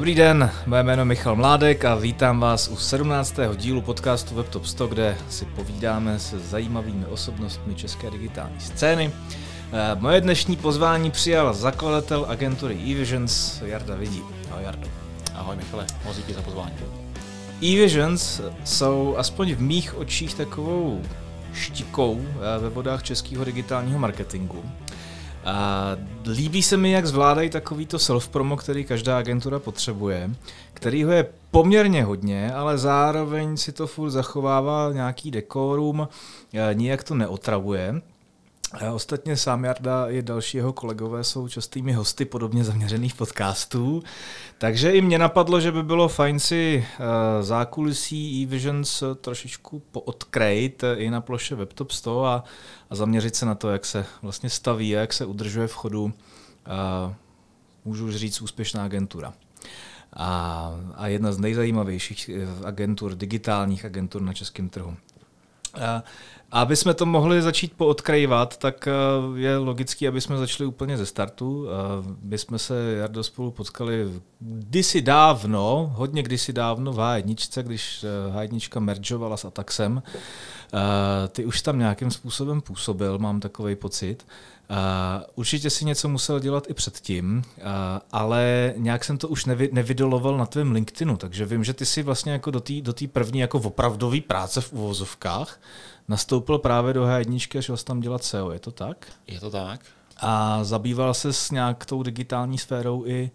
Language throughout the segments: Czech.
Dobrý den, moje jméno Michal Mládek a vítám vás u 17. dílu podcastu WebTop 100, kde si povídáme se zajímavými osobnostmi české digitální scény. Eh, moje dnešní pozvání přijal zakladatel agentury eVisions Jarda Vidí. Ahoj Jardo. Ahoj Michale, moc díky za pozvání. eVisions jsou aspoň v mých očích takovou štikou eh, ve vodách českého digitálního marketingu. A líbí se mi, jak zvládají takovýto self-promo, který každá agentura potřebuje, kterýho je poměrně hodně, ale zároveň si to furt zachovává nějaký dekorum, eh, nijak to neotravuje. Ostatně sám Jarda i další jeho kolegové jsou častými hosty podobně zaměřených podcastů, takže i mě napadlo, že by bylo fajn si uh, zákulisí eVisions trošičku poodkrejt i na ploše WebTop 100 a, a zaměřit se na to, jak se vlastně staví a jak se udržuje v chodu, můžu už říct, úspěšná agentura. A, a jedna z nejzajímavějších eh, agentur, digitálních agentur na českém trhu. Uh, aby jsme to mohli začít poodkrývat, tak eh, je logický, aby jsme začali úplně ze startu. Eh, my jsme se, Jardo, spolu potkali kdysi dávno, hodně kdysi dávno v H1, když eh, H1 mergeovala s Ataxem. Ty už tam nějakým způsobem působil, mám takový pocit. Uh, určitě si něco musel dělat i předtím, uh, ale nějak jsem to už nevy, nevydoloval na tvém LinkedInu, takže vím, že ty si vlastně jako do té do první jako opravdové práce v uvozovkách nastoupil právě do H1 a šel jsi tam dělat SEO, je to tak? Je to tak. A zabýval se s nějak tou digitální sférou i,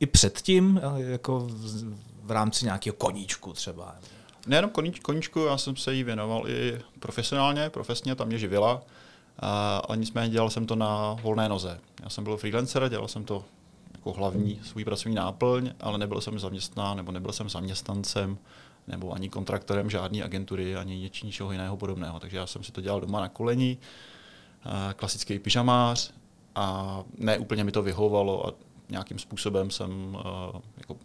i předtím, jako v, v rámci nějakého koníčku třeba? Nejenom koníč, koníčku, já jsem se jí věnoval i profesionálně, profesně, tam mě živila, ale nicméně dělal jsem to na volné noze. Já jsem byl freelancer, dělal jsem to jako hlavní svůj pracovní náplň, ale nebyl jsem zaměstnán nebo nebyl jsem zaměstnancem nebo ani kontraktorem žádné agentury, ani ničeho jiného podobného. Takže já jsem si to dělal doma na koleni, klasický pyžamář a ne úplně mi to vyhovovalo a nějakým způsobem jsem jako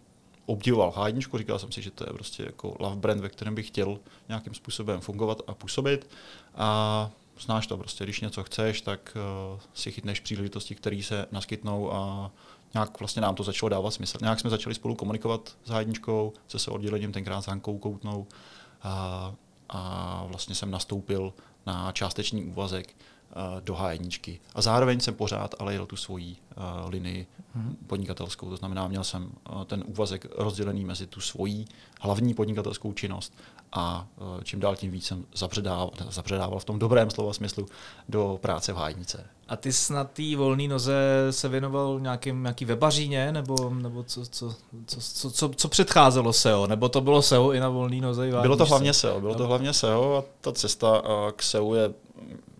obdivoval H1, říkal jsem si, že to je prostě jako love brand, ve kterém bych chtěl nějakým způsobem fungovat a působit. A znáš to prostě, když něco chceš, tak uh, si chytneš příležitosti, které se naskytnou a nějak vlastně nám to začalo dávat smysl. Nějak jsme začali spolu komunikovat s Hájničkou, se se oddělením, tenkrát s Hankou Koutnou a, a vlastně jsem nastoupil na částečný úvazek do H1. A zároveň jsem pořád ale jel tu svoji uh, linii hmm. podnikatelskou. To znamená, měl jsem uh, ten úvazek rozdělený mezi tu svoji hlavní podnikatelskou činnost a uh, čím dál tím víc jsem zapředával, zapředával v tom dobrém slova smyslu do práce v hájnice. A ty jsi na té volné noze se věnoval nějakým, nějaký webaříně, nebo, nebo co, co, co, co, co, co předcházelo SEO? Nebo to bylo SEO i na volné noze? Bylo to hlavně SEO, bylo to hlavně SEO a ta cesta k SEO je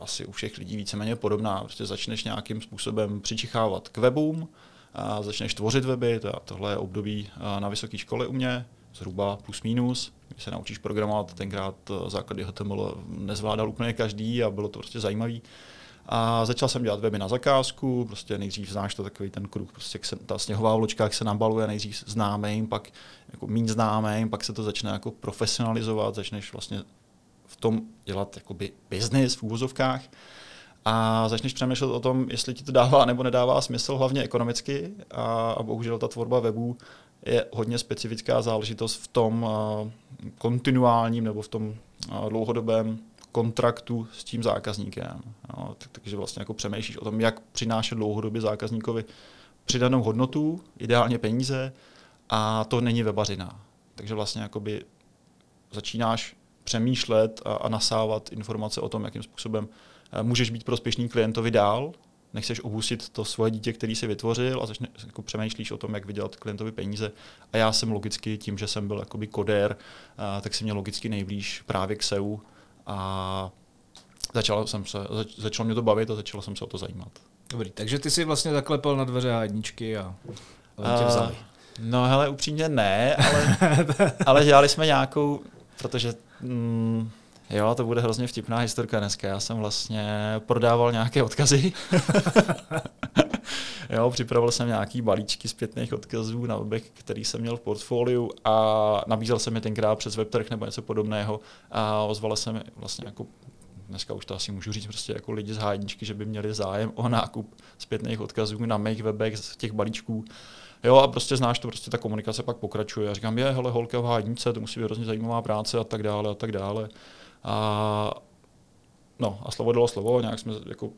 asi u všech lidí víceméně podobná. Prostě začneš nějakým způsobem přičichávat k webům, a začneš tvořit weby, to, tohle je období na vysoké škole u mě, zhruba plus minus, když se naučíš programovat, tenkrát základy HTML nezvládal úplně každý a bylo to prostě zajímavý. A začal jsem dělat weby na zakázku, prostě nejdřív znáš to takový ten kruh, prostě jak se, ta sněhová vločka, jak se nabaluje, nejdřív známým, pak jako méně známým, pak se to začne jako profesionalizovat, začneš vlastně v tom dělat jakoby business v úvozovkách a začneš přemýšlet o tom, jestli ti to dává nebo nedává smysl, hlavně ekonomicky a, a bohužel ta tvorba webů je hodně specifická záležitost v tom kontinuálním nebo v tom uh, dlouhodobém kontraktu s tím zákazníkem. No, tak, takže vlastně jako přemýšlíš o tom, jak přinášet dlouhodobě zákazníkovi přidanou hodnotu, ideálně peníze a to není webařina. Takže vlastně jakoby začínáš přemýšlet a, a nasávat informace o tom, jakým způsobem eh, můžeš být prospěšný klientovi dál, nechceš obusit to svoje dítě, který si vytvořil a začne, jako přemýšlíš o tom, jak vydělat klientovi peníze. A já jsem logicky tím, že jsem byl jakoby kodér, a, tak si mě logicky nejblíž právě k SEU a začal jsem se, zač, začalo mě to bavit a začal jsem se o to zajímat. Dobrý, takže ty si vlastně zaklepal na dveře jedničky a tě vzali. Uh, no hele, upřímně ne, ale, ale dělali jsme nějakou, protože mm, jo, to bude hrozně vtipná historka dneska. Já jsem vlastně prodával nějaké odkazy. jo, připravil jsem nějaký balíčky zpětných odkazů na webech, který jsem měl v portfoliu a nabízel jsem je tenkrát přes webtrh nebo něco podobného a ozvala se mi vlastně jako dneska už to asi můžu říct prostě jako lidi z hájničky, že by měli zájem o nákup zpětných odkazů na mých webech z těch balíčků. Jo, a prostě znáš to, prostě ta komunikace pak pokračuje. Já říkám, je, hele, holka v hádnice, to musí být hrozně zajímavá práce a tak dále a tak dále. A, no, a slovo dalo slovo, nějak jsme jako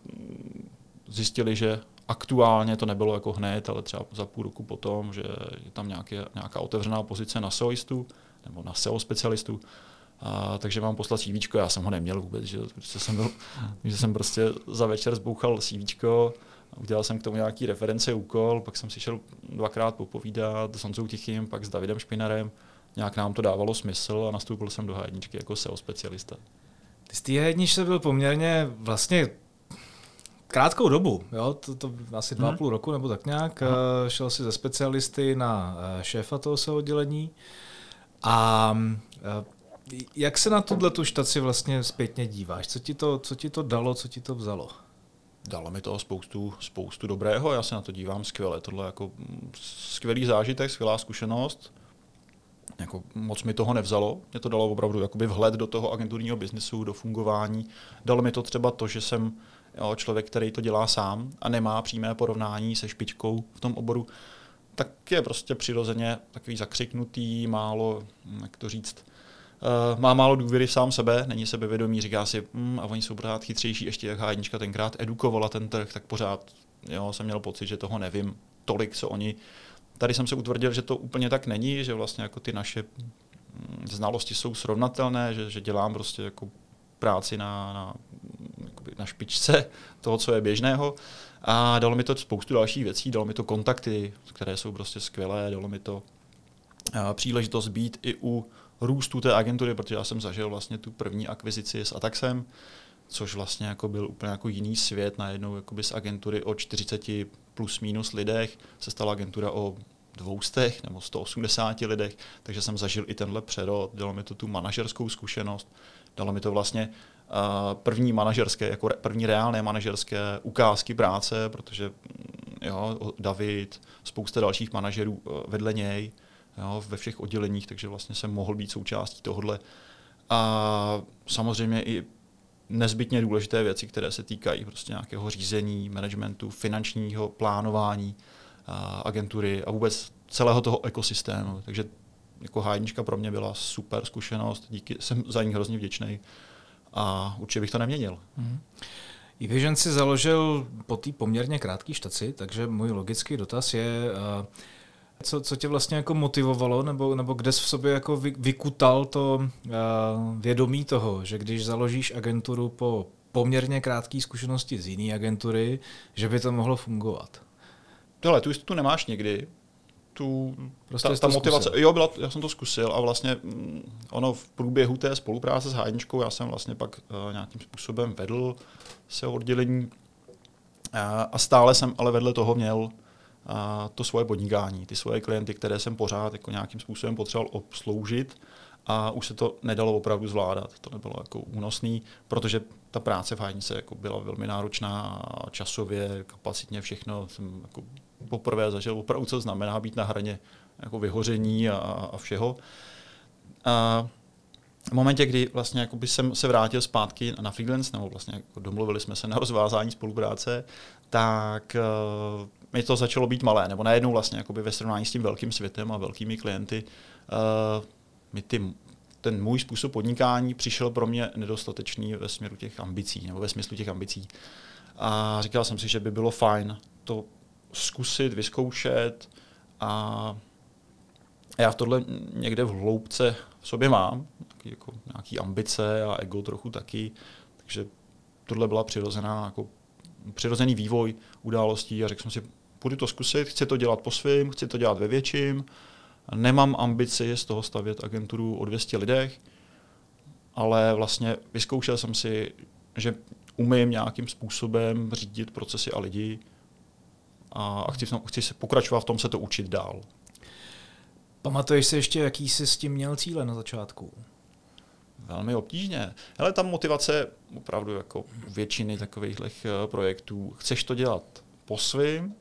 zjistili, že aktuálně to nebylo jako hned, ale třeba za půl roku potom, že je tam nějaké, nějaká otevřená pozice na SEOistu nebo na SEO specialistu. A, takže mám poslat CV, já jsem ho neměl vůbec, že, že, jsem, byl, že jsem prostě za večer zbouchal CV, udělal jsem k tomu nějaký reference úkol, pak jsem si šel dvakrát popovídat s Honzou Tichým, pak s Davidem Špinarem, nějak nám to dávalo smysl a nastoupil jsem do h jako SEO specialista. Ty z té h byl poměrně vlastně krátkou dobu, jo, to, to asi dva hmm. půl roku nebo tak nějak, hmm. šel si ze specialisty na eh, šéfa toho SEO oddělení a eh, jak se na tuhle tu štaci vlastně zpětně díváš? Co ti, to, co ti to dalo, co ti to vzalo? Dalo mi toho spoustu, spoustu dobrého, já se na to dívám skvěle. Tohle jako mm, skvělý zážitek, skvělá zkušenost. Jako moc mi toho nevzalo. Mě to dalo opravdu jakoby vhled do toho agenturního biznesu, do fungování. Dalo mi to třeba to, že jsem jo, člověk, který to dělá sám a nemá přímé porovnání se špičkou v tom oboru, tak je prostě přirozeně takový zakřiknutý, málo, jak to říct, Uh, má málo důvěry v sám sebe, není sebevědomý, říká si, hm, a oni jsou pořád chytřejší, ještě jak h tenkrát edukovala ten trh, tak pořád jo, jsem měl pocit, že toho nevím tolik, co oni. Tady jsem se utvrdil, že to úplně tak není, že vlastně jako ty naše hm, znalosti jsou srovnatelné, že, že dělám prostě jako práci na, na, na špičce toho, co je běžného. A dalo mi to spoustu dalších věcí, dalo mi to kontakty, které jsou prostě skvělé, dalo mi to příležitost být i u růstu té agentury, protože já jsem zažil vlastně tu první akvizici s Ataxem, což vlastně jako byl úplně jako jiný svět, najednou jakoby z agentury o 40 plus minus lidech se stala agentura o 200 nebo 180 lidech, takže jsem zažil i tenhle přerod, dalo mi to tu manažerskou zkušenost, dalo mi to vlastně uh, první manažerské, jako re, první reálné manažerské ukázky práce, protože mm, jo, David, spousta dalších manažerů uh, vedle něj, jo, ve všech odděleních, takže vlastně jsem mohl být součástí tohohle. A samozřejmě i nezbytně důležité věci, které se týkají prostě nějakého řízení, managementu, finančního plánování a agentury a vůbec celého toho ekosystému. Takže jako hájnička pro mě byla super zkušenost, díky, jsem za ní hrozně vděčný a určitě bych to neměnil. Mm-hmm. eVision si založil po té poměrně krátké štaci, takže můj logický dotaz je, uh, co, co tě vlastně jako motivovalo, nebo, nebo kde jsi v sobě jako vy, vykutal to uh, vědomí toho, že když založíš agenturu po poměrně krátké zkušenosti z jiné agentury, že by to mohlo fungovat? Tohle, tu jistotu nemáš někdy. Tu, prostě ta, ta motivace, zkusil. jo, byla, já jsem to zkusil a vlastně mm, ono v průběhu té spolupráce s Hájničkou, já jsem vlastně pak uh, nějakým způsobem vedl se oddělení uh, a stále jsem ale vedle toho měl to svoje podnikání, ty svoje klienty, které jsem pořád jako nějakým způsobem potřeboval obsloužit a už se to nedalo opravdu zvládat. To nebylo jako únosný, protože ta práce v hájnice jako byla velmi náročná časově, kapacitně všechno. Jsem jako poprvé zažil opravdu, co znamená být na hraně jako vyhoření a, a všeho. A v momentě, kdy vlastně jsem se vrátil zpátky na freelance, nebo vlastně jako domluvili jsme se na rozvázání spolupráce, tak uh, mi to začalo být malé, nebo najednou vlastně jakoby ve srovnání s tím velkým světem a velkými klienty, uh, mi ty, ten můj způsob podnikání přišel pro mě nedostatečný ve směru těch ambicí, nebo ve smyslu těch ambicí. A říkal jsem si, že by bylo fajn to zkusit, vyzkoušet a já tohle někde v hloubce v sobě mám, jako nějaký ambice a ego trochu taky, takže tohle byla přirozená, jako přirozený vývoj událostí a řekl jsem si, půjdu to zkusit, chci to dělat po svým, chci to dělat ve větším, nemám ambici z toho stavět agenturu o 200 lidech, ale vlastně vyzkoušel jsem si, že umím nějakým způsobem řídit procesy a lidi a chci, chci se pokračovat v tom se to učit dál. Pamatuješ si ještě, jaký jsi s tím měl cíle na začátku? Velmi obtížně. Ale ta motivace opravdu jako většiny takových eh, projektů. Chceš to dělat po svým,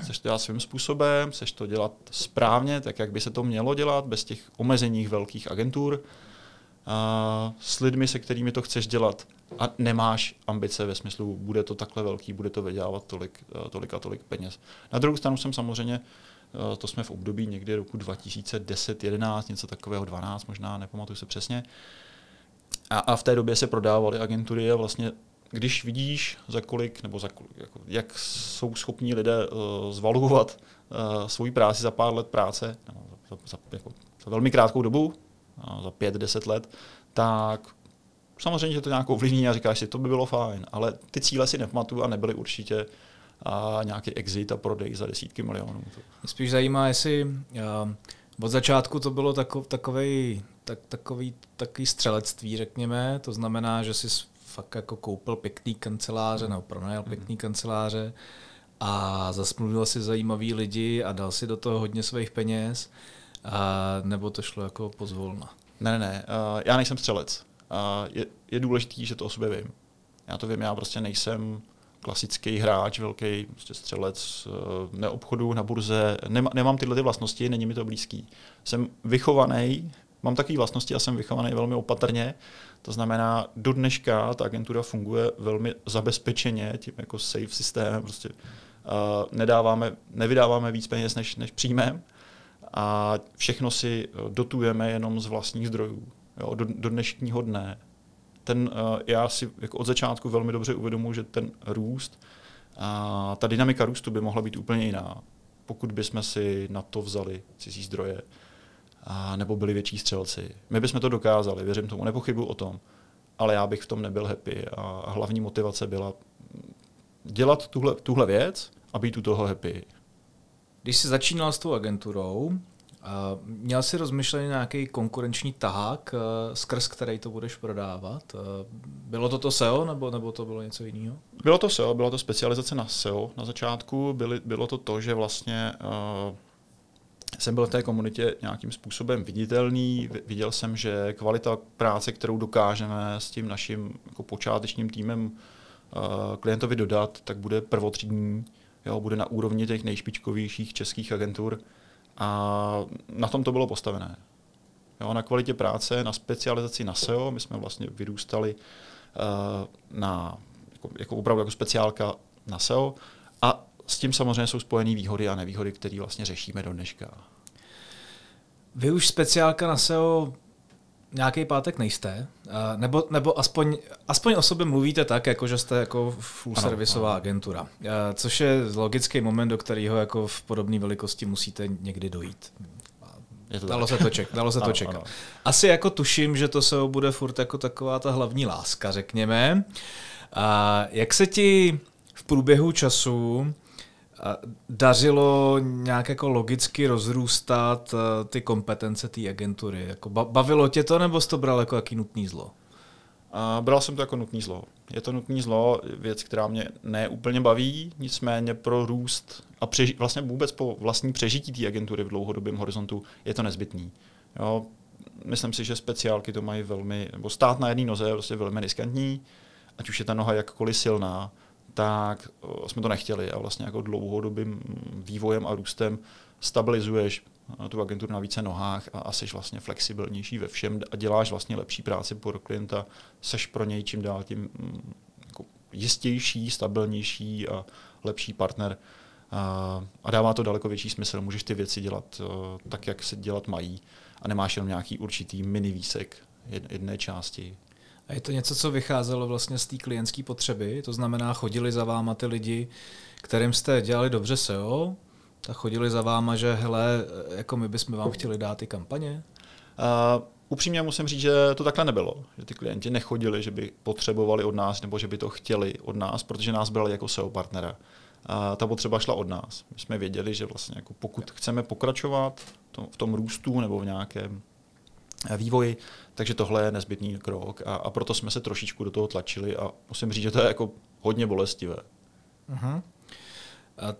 chceš to dělat svým způsobem, chceš to dělat správně, tak jak by se to mělo dělat, bez těch omezeních velkých agentur. s lidmi, se kterými to chceš dělat a nemáš ambice ve smyslu, bude to takhle velký, bude to vydělávat tolik, tolik a tolik peněz. Na druhou stranu jsem samozřejmě to jsme v období někdy roku 2010, 11, něco takového, 12 možná, nepamatuju se přesně. A, a v té době se prodávaly agentury a vlastně když vidíš, za kolik, nebo za kolik, jako, jak jsou schopní lidé uh, zvaluovat uh, svoji práci za pár let práce, nebo za, za, jako, za velmi krátkou dobu, uh, za pět, deset let, tak samozřejmě, že to nějakou ovlivní a říkáš si, to by bylo fajn, ale ty cíle si nepamatuju a nebyly určitě a nějaký exit a prodej za desítky milionů. Mě spíš zajímá, jestli uh, od začátku to bylo takov, takovej, tak, takový, takový střelectví, řekněme, to znamená, že si fakt jako koupil pěkný kanceláře, mm. nebo pronajal mm. pěkný kanceláře a zasmluvil si zajímavý lidi a dal si do toho hodně svých peněz, a, nebo to šlo jako pozvolna? Ne, ne, ne, uh, já nejsem střelec. Uh, je, je důležité, že to o sobě vím. Já to vím, já prostě nejsem klasický hráč, velký prostě střelec, uh, neobchodu na burze, Nemá, nemám tyhle ty vlastnosti, není mi to blízký. Jsem vychovaný, mám takové vlastnosti a jsem vychovaný velmi opatrně, to znamená, do dneška ta agentura funguje velmi zabezpečeně, tím jako safe systémem, prostě uh, nedáváme, nevydáváme víc peněz, než, než přijmeme a všechno si dotujeme jenom z vlastních zdrojů. Jo, do, do dnešního dne. Ten, uh, já si jako od začátku velmi dobře uvědomuji, že ten růst a ta dynamika růstu by mohla být úplně jiná, pokud bychom si na to vzali cizí zdroje a nebo byli větší střelci. My bychom to dokázali, věřím tomu, nepochybuji o tom, ale já bych v tom nebyl happy a hlavní motivace byla dělat tuhle, tuhle věc a být u toho happy. Když jsi začínal s tou agenturou, měl jsi rozmyšlený nějaký konkurenční tahák, skrz který to budeš prodávat? Bylo to to SEO nebo, nebo to bylo něco jiného? Bylo to SEO, byla to specializace na SEO na začátku. Byly, bylo to to, že vlastně uh, jsem byl v té komunitě nějakým způsobem viditelný, viděl jsem, že kvalita práce, kterou dokážeme s tím naším jako počátečním týmem uh, klientovi dodat, tak bude prvotřídní, jo, bude na úrovni těch nejšpičkovějších českých agentur. A na tom to bylo postavené. Jo, na kvalitě práce, na specializaci na SEO, my jsme vlastně vyrůstali uh, na, jako, jako opravdu jako speciálka na SEO s tím samozřejmě jsou spojené výhody a nevýhody, které vlastně řešíme do dneška. Vy už speciálka na SEO nějaký pátek nejste, nebo, nebo aspoň, aspoň o sobě mluvíte tak, jako že jste jako full servisová agentura, což je logický moment, do kterého jako v podobné velikosti musíte někdy dojít. Je to dalo, se to ček, dalo se to čekat. Asi jako tuším, že to se bude furt jako taková ta hlavní láska, řekněme. A jak se ti v průběhu času dařilo nějak jako logicky rozrůstat eh, ty kompetence té agentury? Jako bavilo tě to, nebo jsi to bral jako jaký nutný zlo? Bral jsem to jako nutný zlo. Je to nutný zlo, věc, která mě neúplně baví, nicméně pro růst a přeži- vlastně vůbec po vlastní přežití té agentury v dlouhodobém horizontu je to nezbytný. Jo, myslím si, že speciálky to mají velmi, nebo stát na jedné noze je prostě velmi riskantní, ať už je ta noha jakkoliv silná, tak jsme to nechtěli a vlastně jako dlouhodobým vývojem a růstem stabilizuješ tu agenturu na více nohách a, a jsi vlastně flexibilnější ve všem a děláš vlastně lepší práci pro klienta, seš pro něj čím dál tím jako jistější, stabilnější a lepší partner a, a dává to daleko větší smysl. Můžeš ty věci dělat tak, jak se dělat mají a nemáš jenom nějaký určitý mini výsek jedné části a je to něco, co vycházelo vlastně z té klientské potřeby, to znamená, chodili za váma ty lidi, kterým jste dělali dobře SEO, tak chodili za váma, že hele, jako my bychom vám chtěli dát ty kampaně? Uh, upřímně musím říct, že to takhle nebylo. Že ty klienti nechodili, že by potřebovali od nás nebo že by to chtěli od nás, protože nás brali jako SEO partnera. A ta potřeba šla od nás. My jsme věděli, že vlastně jako pokud chceme pokračovat v tom růstu nebo v nějakém vývoji, takže tohle je nezbytný krok a, a proto jsme se trošičku do toho tlačili a musím říct, že to je jako hodně bolestivé. Uh-huh. A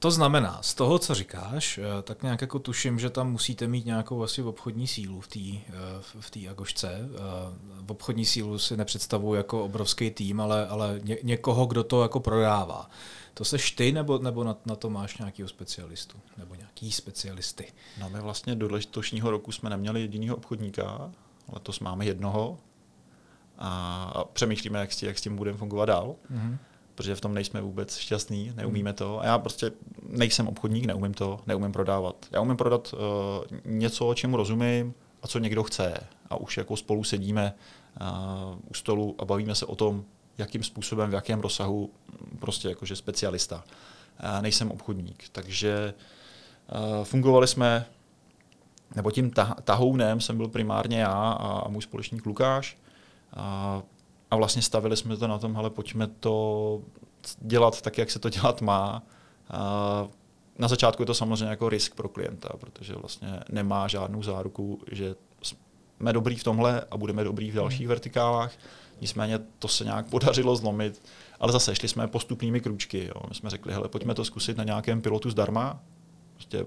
to znamená, z toho, co říkáš, eh, tak nějak jako tuším, že tam musíte mít nějakou asi obchodní sílu v té eh, v tý Agošce. Eh, v obchodní sílu si nepředstavuji jako obrovský tým, ale, ale ně, někoho, kdo to jako prodává. To seš ty, nebo, nebo na, na to máš nějakého specialistu? Nebo nějaký specialisty? No my vlastně do letošního roku jsme neměli jediného obchodníka. letos máme jednoho a přemýšlíme, jak s tím, jak s tím budeme fungovat dál. Mm-hmm protože v tom nejsme vůbec šťastní, neumíme to. A já prostě nejsem obchodník, neumím to, neumím prodávat. Já umím prodat uh, něco, čemu rozumím a co někdo chce. A už jako spolu sedíme uh, u stolu a bavíme se o tom, jakým způsobem, v jakém rozsahu, prostě jakože specialista. Nejsem obchodník, takže fungovali jsme, nebo tím tahounem jsem byl primárně já a, můj společník Lukáš. A vlastně stavili jsme to na tom, ale pojďme to dělat tak, jak se to dělat má. A na začátku je to samozřejmě jako risk pro klienta, protože vlastně nemá žádnou záruku, že jsme dobrý v tomhle a budeme dobrý v dalších hmm. vertikálách. Nicméně to se nějak podařilo zlomit, ale zase šli jsme postupnými krůčky. Jo. My jsme řekli, hele, pojďme to zkusit na nějakém pilotu zdarma. Prostě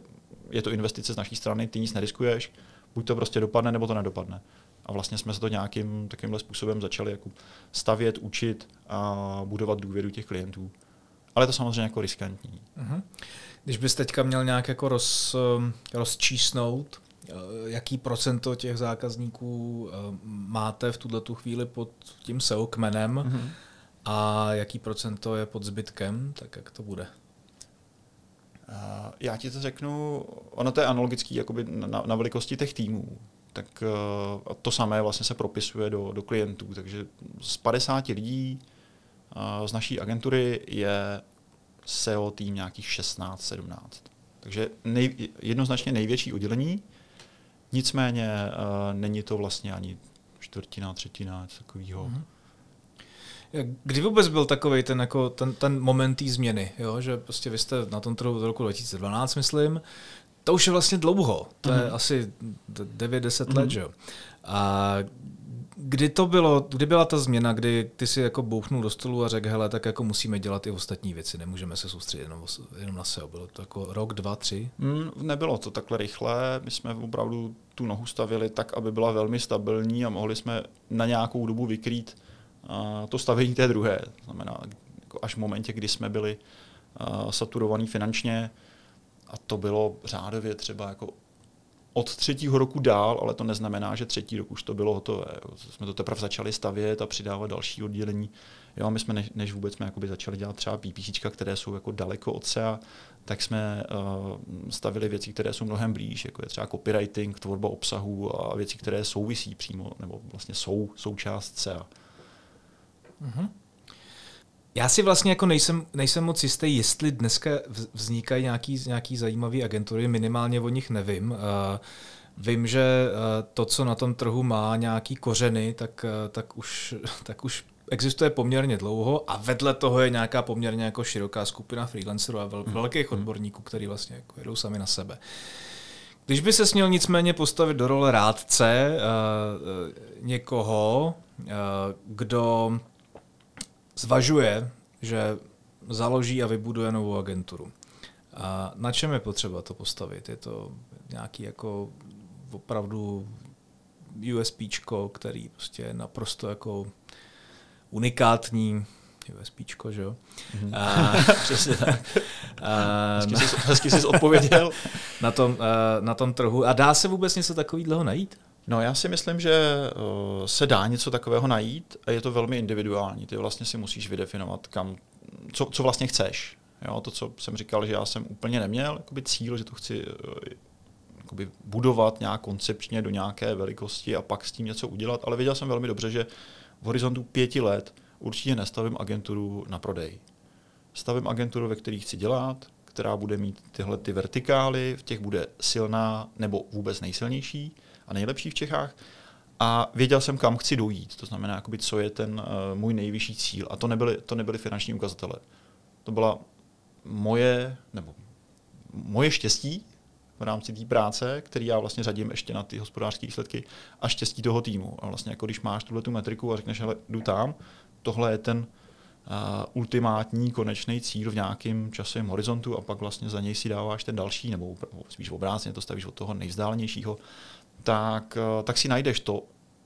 je to investice z naší strany, ty nic neriskuješ, buď to prostě dopadne, nebo to nedopadne. A vlastně jsme se to nějakým takovýmhle způsobem začali jako stavět, učit a budovat důvěru těch klientů. Ale to samozřejmě jako riskantní. Uh-huh. Když bys teďka měl nějak jako roz, eh, rozčísnout, jaký procento těch zákazníků eh, máte v tuhle tu chvíli pod tím SEO kmenem uh-huh. a jaký procento je pod zbytkem, tak jak to bude? Já ti to řeknu, ono to je analogický jakoby na, na velikosti těch týmů tak to samé vlastně se propisuje do, do klientů. Takže z 50 lidí z naší agentury je SEO tým nějakých 16-17. Takže nej, jednoznačně největší oddělení, nicméně uh, není to vlastně ani čtvrtina, třetina, něco takového. Mm-hmm. Kdy vůbec byl takový ten, jako ten, ten moment té změny, jo? že prostě vy jste na tom trhu v roku 2012, myslím, to už je vlastně dlouho, to mm-hmm. je mhm. asi 9-10 mm-hmm. let, že jo. A kdy to bylo, kdy byla ta změna, kdy ty si jako bouchnul do stolu a řekl, hele, tak jako musíme dělat i ostatní věci, nemůžeme se soustředit jenom, jenom na SEO. Bylo to jako rok, dva, tři? Mm, nebylo to takhle rychle, my jsme opravdu tu nohu stavili tak, aby byla velmi stabilní a mohli jsme na nějakou dobu vykrýt uh, to stavění té druhé. Znamená, jako až v momentě, kdy jsme byli uh, saturovaní finančně, a to bylo řádově třeba jako od třetího roku dál, ale to neznamená, že třetí rok už to bylo hotové. Jsme to teprve začali stavět a přidávat další oddělení. Jo, my jsme, než, vůbec jsme začali dělat třeba PPC, které jsou jako daleko od SEA, tak jsme uh, stavili věci, které jsou mnohem blíž, jako je třeba copywriting, tvorba obsahu a věci, které souvisí přímo, nebo vlastně jsou součást SEA. Mm-hmm. Já si vlastně jako nejsem, nejsem moc jistý, jestli dneska vznikají nějaký, nějaký zajímavý agentury, minimálně o nich nevím. Uh, vím, že uh, to, co na tom trhu má nějaký kořeny, tak, uh, tak, už, tak už existuje poměrně dlouho a vedle toho je nějaká poměrně jako široká skupina freelancerů a vel, hmm. velkých hmm. odborníků, kteří vlastně jako jedou sami na sebe. Když by se směl nicméně postavit do role rádce uh, někoho, uh, kdo zvažuje, že založí a vybuduje novou agenturu. A na čem je potřeba to postavit? Je to nějaký jako opravdu USP, který prostě je naprosto jako unikátní, USP, že jo? Mm-hmm. A, přesně tak. A, hezky, jsi, hezky jsi odpověděl. na, tom, na tom trhu. A dá se vůbec něco takového najít? No já si myslím, že uh, se dá něco takového najít a je to velmi individuální. Ty vlastně si musíš vydefinovat, kam, co, co vlastně chceš. Jo, to, co jsem říkal, že já jsem úplně neměl jakoby cíl, že to chci uh, jakoby budovat nějak koncepčně do nějaké velikosti a pak s tím něco udělat, ale věděl jsem velmi dobře, že v horizontu pěti let určitě nestavím agenturu na prodej. Stavím agenturu, ve které chci dělat, která bude mít tyhle ty vertikály, v těch bude silná nebo vůbec nejsilnější a nejlepší v Čechách. A věděl jsem, kam chci dojít. To znamená, jakoby, co je ten uh, můj nejvyšší cíl. A to nebyly, to nebyly finanční ukazatele. To byla moje, nebo moje štěstí v rámci té práce, který já vlastně řadím ještě na ty hospodářské výsledky a štěstí toho týmu. A vlastně jako když máš tuhle tu metriku a řekneš, hele, jdu tam, tohle je ten uh, ultimátní konečný cíl v nějakém časovém horizontu a pak vlastně za něj si dáváš ten další, nebo spíš obráceně to stavíš od toho nejvzdálenějšího, tak, eh, tak si najdeš to,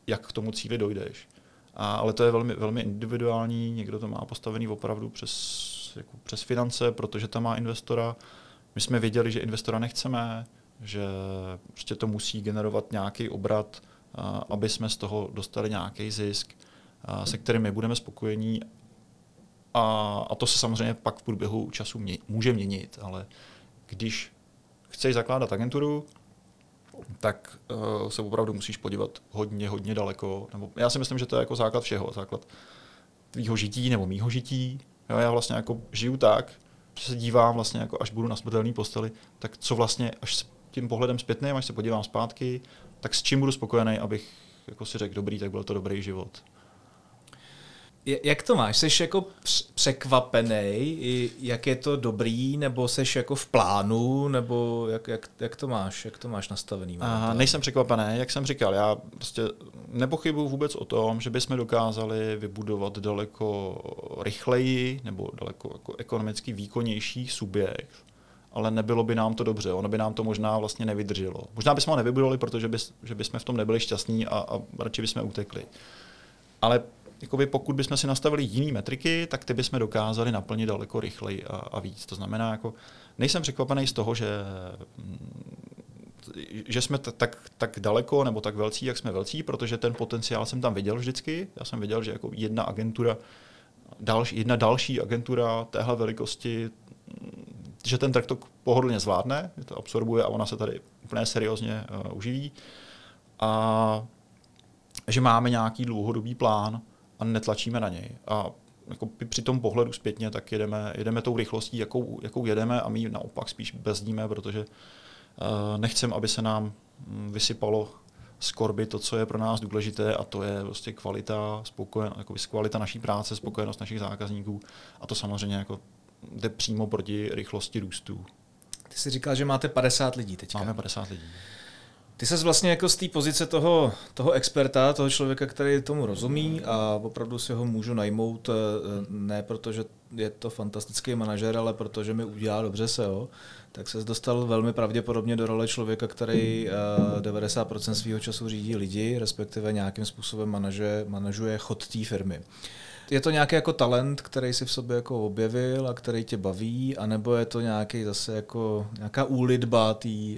jak k tomu cíli dojdeš. A, ale to je velmi, velmi individuální, někdo to má postavený opravdu přes, jako přes finance, protože tam má investora. My jsme věděli, že investora nechceme, že prostě to musí generovat nějaký obrat aby jsme z toho dostali nějaký zisk, se kterým my budeme spokojení. A, a to se samozřejmě pak v průběhu času mě, může měnit, ale když chceš zakládat agenturu, tak uh, se opravdu musíš podívat hodně, hodně daleko. Nebo já si myslím, že to je jako základ všeho. Základ tvýho žití nebo mýho žití. Jo, já vlastně jako žiju tak, že se dívám vlastně jako až budu na smrtelný posteli, tak co vlastně až s tím pohledem zpětným, až se podívám zpátky, tak s čím budu spokojený, abych jako si řekl, dobrý, tak byl to dobrý život. Jak to máš? Jsi jako překvapený, jak je to dobrý, nebo jsi jako v plánu, nebo jak, jak, jak to máš? Jak to máš nastavený? Aha, nejsem překvapený, jak jsem říkal, já prostě nepochybuju vůbec o tom, že bychom dokázali vybudovat daleko rychleji nebo daleko jako ekonomicky výkonnější subjekt, ale nebylo by nám to dobře, ono by nám to možná vlastně nevydrželo. Možná bychom ho nevybudovali, protože by, že bychom v tom nebyli šťastní a, a radši bychom utekli. Ale jakoby pokud bychom si nastavili jiné metriky, tak ty bychom dokázali naplnit daleko rychleji a, a víc. To znamená, jako nejsem překvapený z toho, že že jsme t- tak, tak daleko nebo tak velcí, jak jsme velcí, protože ten potenciál jsem tam viděl vždycky. Já jsem viděl, že jako jedna agentura, další, jedna další agentura téhle velikosti, že ten trh to pohodlně zvládne, že to absorbuje a ona se tady úplně seriózně uh, uživí. A že máme nějaký dlouhodobý plán, a netlačíme na něj. A jako při tom pohledu zpětně, tak jedeme, jedeme tou rychlostí, jakou, jakou jedeme a my naopak spíš bezdíme, protože uh, nechcem, aby se nám mm, vysypalo z korby to, co je pro nás důležité a to je prostě kvalita, spokojen, jako kvalita naší práce, spokojenost našich zákazníků a to samozřejmě jako jde přímo proti rychlosti růstu. Ty jsi říkal, že máte 50 lidí teď. Máme 50 lidí. Ty se vlastně jako z té pozice toho, toho experta, toho člověka, který tomu rozumí a opravdu si ho můžu najmout, eh, ne protože je to fantastický manažer, ale protože mi udělá dobře SEO, tak se dostal velmi pravděpodobně do role člověka, který 90% eh, svého času řídí lidi, respektive nějakým způsobem manažuje, manažuje chod té firmy. Je to nějaký jako talent, který si v sobě jako objevil a který tě baví, anebo je to nějaký zase jako nějaká úlitba té uh,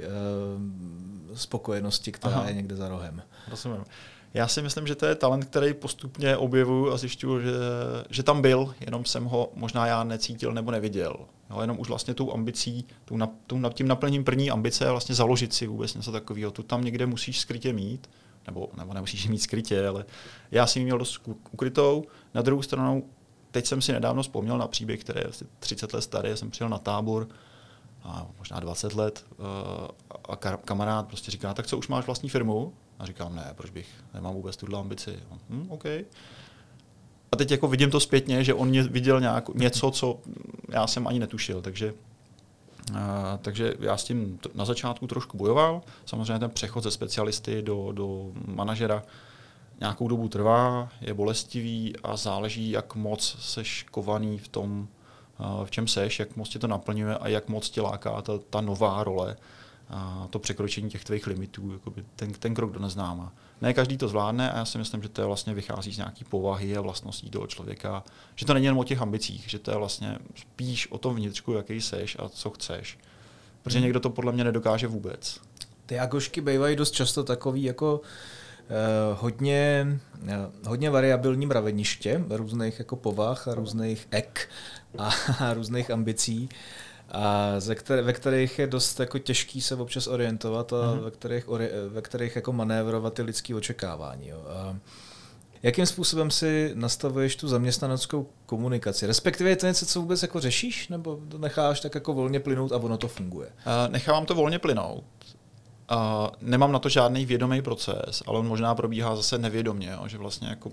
spokojenosti, která Aha. je někde za rohem? Rozumím. Já si myslím, že to je talent, který postupně objevuju a zjišťuju, že, že tam byl, jenom jsem ho možná já necítil nebo neviděl. Jo, jenom už vlastně tou ambicí, tou, na, tou, tím naplním první ambice je vlastně založit si vůbec něco takového. Tu tam někde musíš skrytě mít, nebo, nebo nemusíš mít skrytě, ale já jsem ji měl dost ukrytou. Na druhou stranu, teď jsem si nedávno vzpomněl na příběh, který je asi 30 let starý, jsem přijel na tábor, a možná 20 let eh, a kamarád prostě říká, tak co, už máš vlastní firmu? A říkám, ne, proč bych, nemám vůbec tuhle ambici. Hm, OK. A teď jako vidím to zpětně, že on mě viděl nějak, něco, co já jsem ani netušil, takže a, takže já s tím na začátku trošku bojoval. Samozřejmě ten přechod ze specialisty do, do manažera nějakou dobu trvá, je bolestivý a záleží, jak moc seš kovaný v tom, v čem seš, jak moc tě to naplňuje a jak moc tě láká ta, ta nová role, a to překročení těch tvých limitů, jakoby ten, ten krok do neznáma. Ne každý to zvládne a já si myslím, že to je vlastně vychází z nějaký povahy a vlastností toho člověka, že to není jen o těch ambicích, že to je vlastně spíš o tom vnitřku, jaký seš a co chceš. Protože hmm. někdo to podle mě nedokáže vůbec. Ty agošky bývají dost často takový jako Uh, hodně, uh, hodně variabilní mraveniště různých jako povah a různých ek a, a různých ambicí a ze které, ve kterých je dost jako těžký se občas orientovat a uh-huh. ve kterých, ve kterých jako manévrovat ty lidské očekávání. Jo. A jakým způsobem si nastavuješ tu zaměstnaneckou komunikaci? Respektive je to něco, co vůbec jako řešíš, nebo to necháš tak jako volně plynout a ono to funguje? Nechávám to volně plynout. Uh, nemám na to žádný vědomý proces, ale on možná probíhá zase nevědomě, jo, že vlastně jako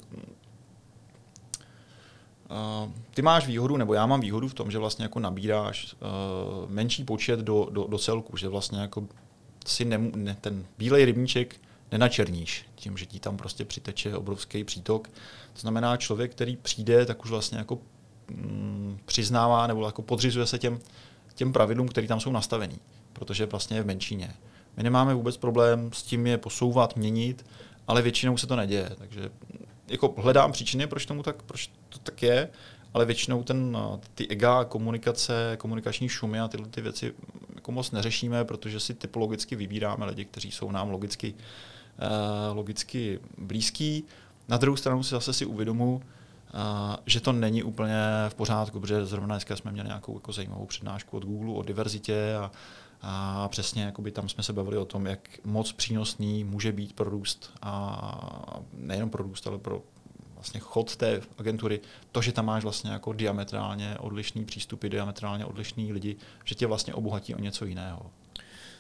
Uh, ty máš výhodu, nebo já mám výhodu v tom, že vlastně jako nabíráš uh, menší počet do, do, do celku, že vlastně jako si ne, ne, ten bílej rybníček nenačerníš tím, že ti tam prostě přiteče obrovský přítok. To znamená, člověk, který přijde, tak už vlastně jako mm, přiznává nebo jako podřizuje se těm, těm pravidlům, které tam jsou nastavený, protože vlastně je v menšině. My nemáme vůbec problém s tím je posouvat, měnit, ale většinou se to neděje. Takže jako hledám příčiny, proč tomu tak, proč to tak je, ale většinou ten, ty ega, komunikace, komunikační šumy a tyhle ty věci jako moc neřešíme, protože si typologicky vybíráme lidi, kteří jsou nám logicky logicky blízký. Na druhou stranu si zase si uvědomu, že to není úplně v pořádku, protože zrovna dneska jsme měli nějakou jako zajímavou přednášku od Google o diverzitě a, a přesně jakoby tam jsme se bavili o tom, jak moc přínosný může být pro růst a nejenom pro růst, ale pro vlastně chod té agentury, to, že tam máš vlastně jako diametrálně odlišný přístupy, diametrálně odlišný lidi, že tě vlastně obohatí o něco jiného.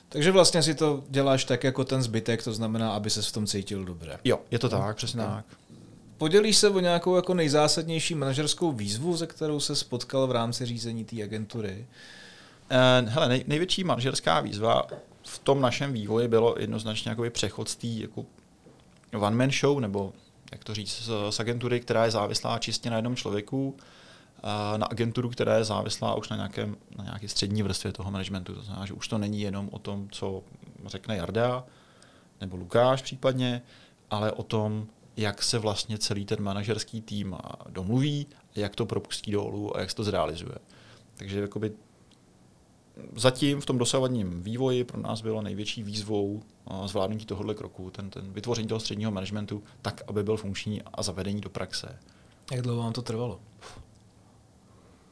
Takže vlastně si to děláš tak jako ten zbytek, to znamená, aby se v tom cítil dobře. Jo, je to tak, přesně tak. Podělíš se o nějakou jako nejzásadnější manažerskou výzvu, ze kterou se spotkal v rámci řízení té agentury? Uh, hele, nej, největší manažerská výzva v tom našem vývoji bylo jednoznačně jakoby přechod z té jako one man show, nebo jak to říct, z, agentury, která je závislá čistě na jednom člověku, uh, na agenturu, která je závislá už na, nějakém, na nějaké střední vrstvě toho managementu. To znamená, že už to není jenom o tom, co řekne Jarda, nebo Lukáš případně, ale o tom, jak se vlastně celý ten manažerský tým domluví, jak to propustí dolů a jak se to zrealizuje. Takže jakoby zatím v tom dosavadním vývoji pro nás bylo největší výzvou zvládnutí tohohle kroku, ten, ten vytvoření toho středního managementu tak, aby byl funkční a zavedení do praxe. Jak dlouho vám to trvalo?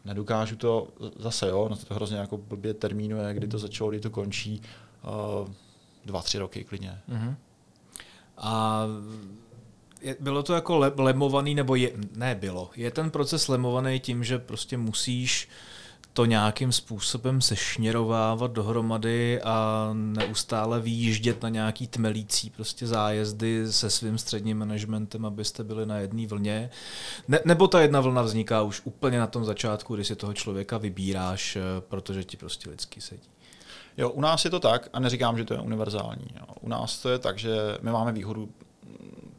Nedokážu to zase, jo, no to hrozně jako blbě termínuje, kdy to začalo, kdy to končí. Uh, dva, tři roky klidně. Uh-huh. A je, bylo to jako le, lemovaný, nebo je, ne bylo, je ten proces lemovaný tím, že prostě musíš to nějakým způsobem sešněrovávat dohromady a neustále výjíždět na nějaký tmelící prostě zájezdy se svým středním managementem, abyste byli na jedné vlně. Ne, nebo ta jedna vlna vzniká už úplně na tom začátku, kdy si toho člověka vybíráš, eh, protože ti prostě lidský sedí. Jo, u nás je to tak a neříkám, že to je univerzální. Jo. U nás to je tak, že my máme výhodu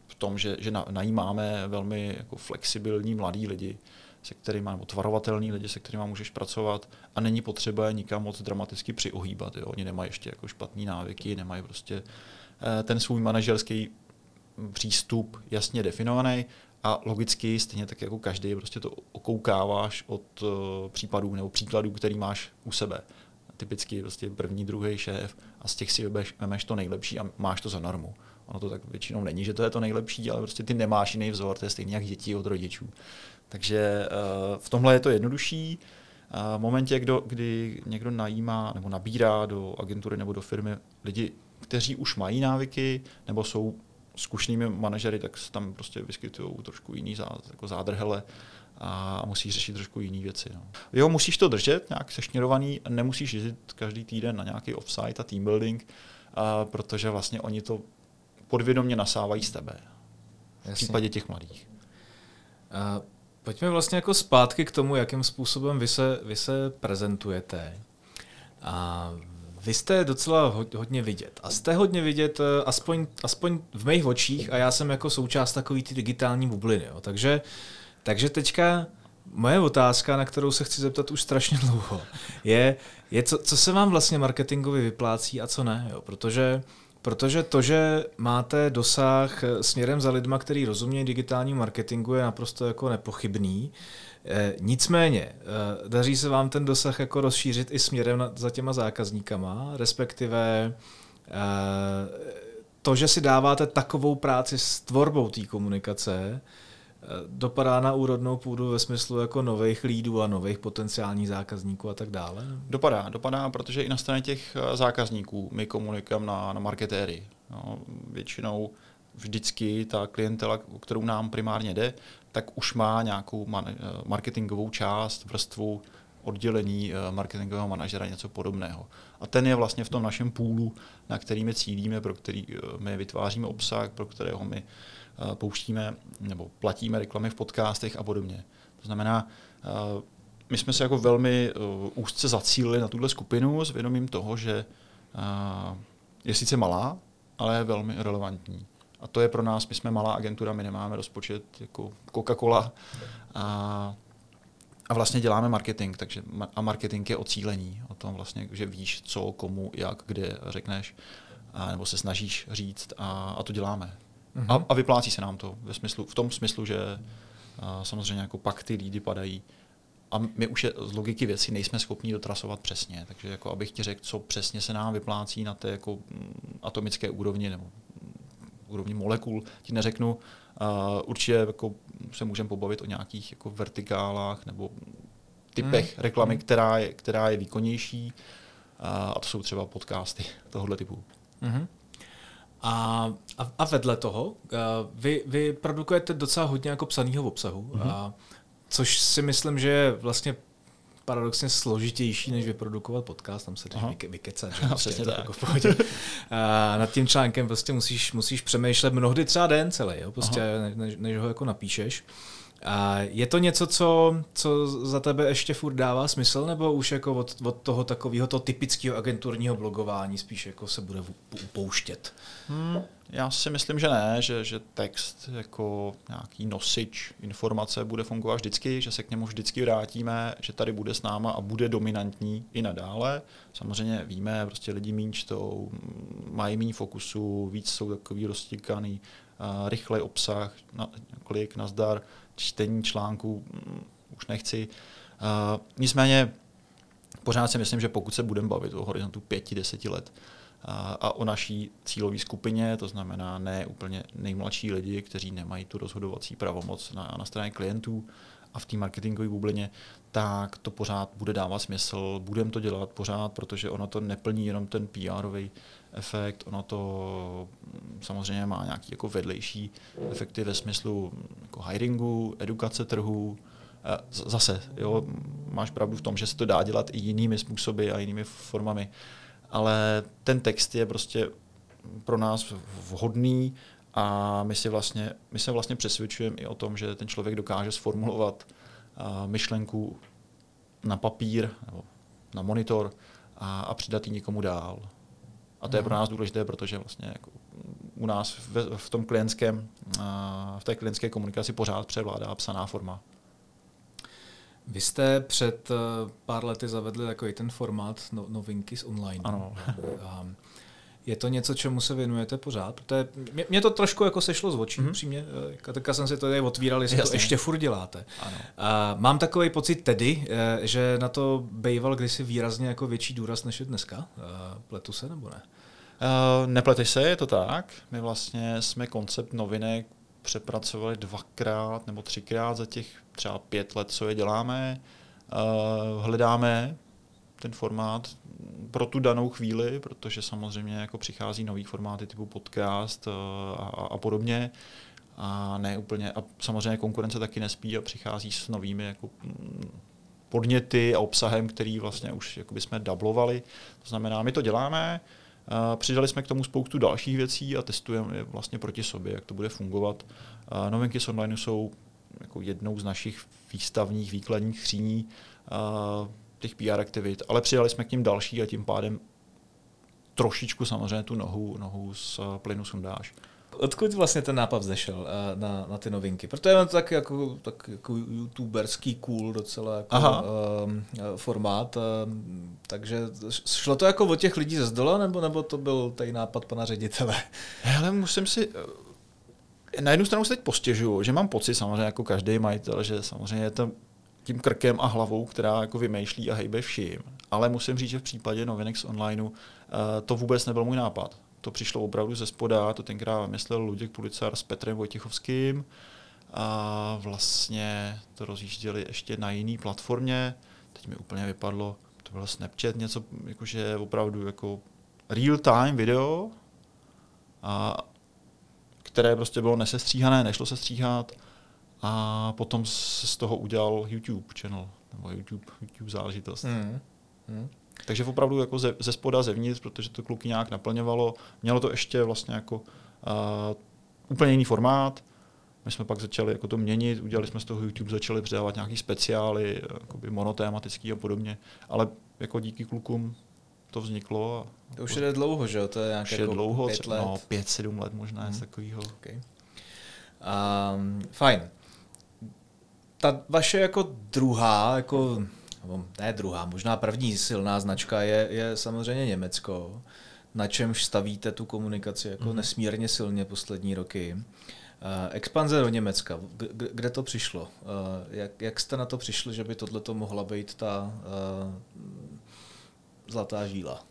v tom, že, že najímáme velmi jako flexibilní mladí lidi, se kterými, nebo tvarovatelný lidi, se kterými můžeš pracovat a není potřeba je nikam moc dramaticky přiohýbat. Jo. Oni nemají ještě jako špatný návyky, nemají prostě eh, ten svůj manažerský přístup jasně definovaný a logicky, stejně tak jako každý, prostě to okoukáváš od uh, případů nebo příkladů, který máš u sebe. Typicky prostě první, druhý šéf a z těch si vemeš to nejlepší a máš to za normu. Ono to tak většinou není, že to je to nejlepší, ale prostě ty nemáš jiný vzor, to je stejně jak děti od rodičů. Takže uh, v tomhle je to jednodušší. Uh, v momentě, kdo, kdy někdo najímá nebo nabírá do agentury nebo do firmy lidi, kteří už mají návyky nebo jsou zkušnými manažery, tak se tam prostě vyskytují trošku jiný zá, jako zádrhele a musíš řešit trošku jiné věci. No. Jo, musíš to držet nějak sešněrovaný, nemusíš jezdit každý týden na nějaký offsite a team building, uh, protože vlastně oni to podvědomě nasávají z tebe. V Jasně. případě těch mladých. A pojďme vlastně jako zpátky k tomu, jakým způsobem vy se, vy se prezentujete. A vy jste docela hodně vidět. A jste hodně vidět, eh, aspoň, aspoň v mých očích, a já jsem jako součást takový ty digitální bubliny. Jo. Takže, takže teďka moje otázka, na kterou se chci zeptat už strašně dlouho, je, je co, co se vám vlastně marketingově vyplácí a co ne. Jo. Protože Protože to, že máte dosah eh, směrem za lidma, který rozumějí digitálnímu marketingu, je naprosto jako nepochybný. E, nicméně, e, daří se vám ten dosah jako rozšířit i směrem za těma zákazníkama, respektive to, že si dáváte takovou práci s tvorbou té komunikace, dopadá na úrodnou půdu ve smyslu jako nových lídů a nových potenciálních zákazníků a tak dále? Dopadá, dopadá, protože i na straně těch eh, zákazníků my komunikujeme na, na marketéry. No, většinou vždycky ta klientela, o kterou nám primárně jde, tak už má nějakou eh, marketingovou část, vrstvu oddělení eh, marketingového manažera, něco podobného. A ten je vlastně v tom našem půlu, na který my cílíme, pro který my vytváříme obsah, pro kterého my Eh, pouštíme nebo platíme reklamy v podcastech a podobně. To znamená, eh, my jsme se jako velmi eh, úzce zacílili na tuhle skupinu s vědomím toho, že je sice malá, ale je velmi relevantní. A to je pro nás, my jsme malá agentura, my nemáme rozpočet jako Coca-Cola a, a vlastně děláme marketing, takže a marketing je o cílení, o tom vlastně, že víš, co, komu, jak, kde řekneš, a, nebo se snažíš říct a, a to děláme. Mm-hmm. A, a vyplácí se nám to ve smyslu, v tom smyslu, že a, samozřejmě jako pak ty lídy padají a my už je, z logiky věcí nejsme schopni dotrasovat přesně. Takže jako abych ti řekl, co přesně se nám vyplácí na té jako mm, atomické úrovni nebo úrovni molekul ti neřeknu. Uh, určitě jako se můžeme pobavit o nějakých jako vertikálách nebo typech mm. reklamy, která je, která je výkonnější. Uh, a to jsou třeba podcasty tohohle typu. Mm-hmm. A, a, a vedle toho, vy, vy produkujete docela hodně jako psaného obsahu, mm-hmm. a, což si myslím, že je vlastně paradoxně složitější, než vyprodukovat podcast, tam se jdeš vyke, vykecat. Že? Prostě Přesně tak. Jako v pohodě. A nad tím článkem prostě musíš, musíš přemýšlet mnohdy třeba den celý, jo? Prostě, než, než ho jako napíšeš. A je to něco, co, co za tebe ještě furt dává smysl, nebo už jako od, od toho takového toho typického agenturního blogování spíš jako se bude upouštět? Hmm, já si myslím, že ne, že, že text jako nějaký nosič informace bude fungovat vždycky, že se k němu vždycky vrátíme, že tady bude s náma a bude dominantní i nadále. Samozřejmě víme, prostě lidi méně čtou, mají méně fokusu, víc jsou takový roztíkaný, uh, rychlej obsah, na, klik, nazdar, čtení článků um, už nechci. Uh, nicméně pořád si myslím, že pokud se budeme bavit o horizontu pěti, deseti let, a o naší cílové skupině, to znamená ne úplně nejmladší lidi, kteří nemají tu rozhodovací pravomoc na, na straně klientů a v té marketingové bublině, tak to pořád bude dávat smysl, budeme to dělat pořád, protože ono to neplní jenom ten PR efekt, ono to mm, samozřejmě má nějaký jako vedlejší efekty ve smyslu jako hiringu, edukace trhu, Zase, jo, máš pravdu v tom, že se to dá dělat i jinými způsoby a jinými formami. Ale ten text je prostě pro nás vhodný a my, si vlastně, my se vlastně přesvědčujeme i o tom, že ten člověk dokáže sformulovat myšlenku na papír nebo na monitor a, a přidat ji někomu dál. A to je pro nás důležité, protože vlastně jako u nás v, v tom klientském, v té klientské komunikaci pořád převládá psaná forma. Vy jste před eh, pár lety zavedli takový ten formát no, novinky z online. Ano. Je to něco, čemu se věnujete pořád? Protože mě, mě to trošku jako sešlo z očí, mm-hmm. přímě. Eh, teďka jsem si to tady otvíral, jestli Jasně. to ještě furt děláte. Ano. A mám takový pocit tedy, eh, že na to býval kdysi výrazně jako větší důraz než je dneska. Pletu se nebo ne? Uh, nepleteš se, je to tak. My vlastně jsme koncept novinek přepracovali dvakrát nebo třikrát za těch třeba pět let, co je děláme. Uh, hledáme ten formát pro tu danou chvíli, protože samozřejmě jako přichází nový formáty typu podcast uh, a, a podobně. A ne úplně, a samozřejmě konkurence taky nespí a přichází s novými jako mm, podněty a obsahem, který vlastně už jako jsme dublovali. To znamená, my to děláme, Přidali jsme k tomu spoustu dalších věcí a testujeme je vlastně proti sobě, jak to bude fungovat. Novinky z online jsou jako jednou z našich výstavních, výkladních chříní těch PR aktivit, ale přidali jsme k ním další a tím pádem trošičku samozřejmě tu nohu, nohu z plynu sundáš. Odkud vlastně ten nápad zešel eh, na, na ty novinky? Protože je to tak jako, tak jako youtuberský cool docela jako, um, formát, um, takže šlo to jako od těch lidí ze zdola, nebo, nebo to byl tady nápad pana ředitele? Hele, musím si, na jednu stranu se teď postěžuju, že mám pocit samozřejmě jako každý majitel, že samozřejmě je to tím krkem a hlavou, která jako vymýšlí a hejbe vším. Ale musím říct, že v případě novinek z onlineu uh, to vůbec nebyl můj nápad. To přišlo opravdu ze spoda, to tenkrát myslel Luděk Pulicar s Petrem Vojtěchovským a vlastně to rozjížděli ještě na jiný platformě, teď mi úplně vypadlo, to bylo Snapchat, něco jakože opravdu jako real time video, a, které prostě bylo nesestříhané, nešlo se stříhat a potom se z toho udělal YouTube channel, nebo YouTube, YouTube záležitost. Mm. Mm. Takže opravdu jako ze, ze spoda, zevnitř, protože to kluky nějak naplňovalo. Mělo to ještě vlastně jako uh, úplně jiný formát. My jsme pak začali jako to měnit, udělali jsme z toho YouTube, začali přidávat nějaký speciály, jakoby monotématický a podobně. Ale jako díky klukům to vzniklo. A to už je dlouho, že jo? To je nějak jako dlouho, pět let? No, pět, sedm let možná, hmm. takového. Okay. Um, fajn. Ta vaše jako druhá, jako nebo ne druhá, možná první silná značka je, je samozřejmě Německo, na čemž stavíte tu komunikaci jako mm. nesmírně silně poslední roky. Uh, expanze do Německa, kde to přišlo? Uh, jak, jak jste na to přišli, že by tohle mohla být ta uh, zlatá žíla?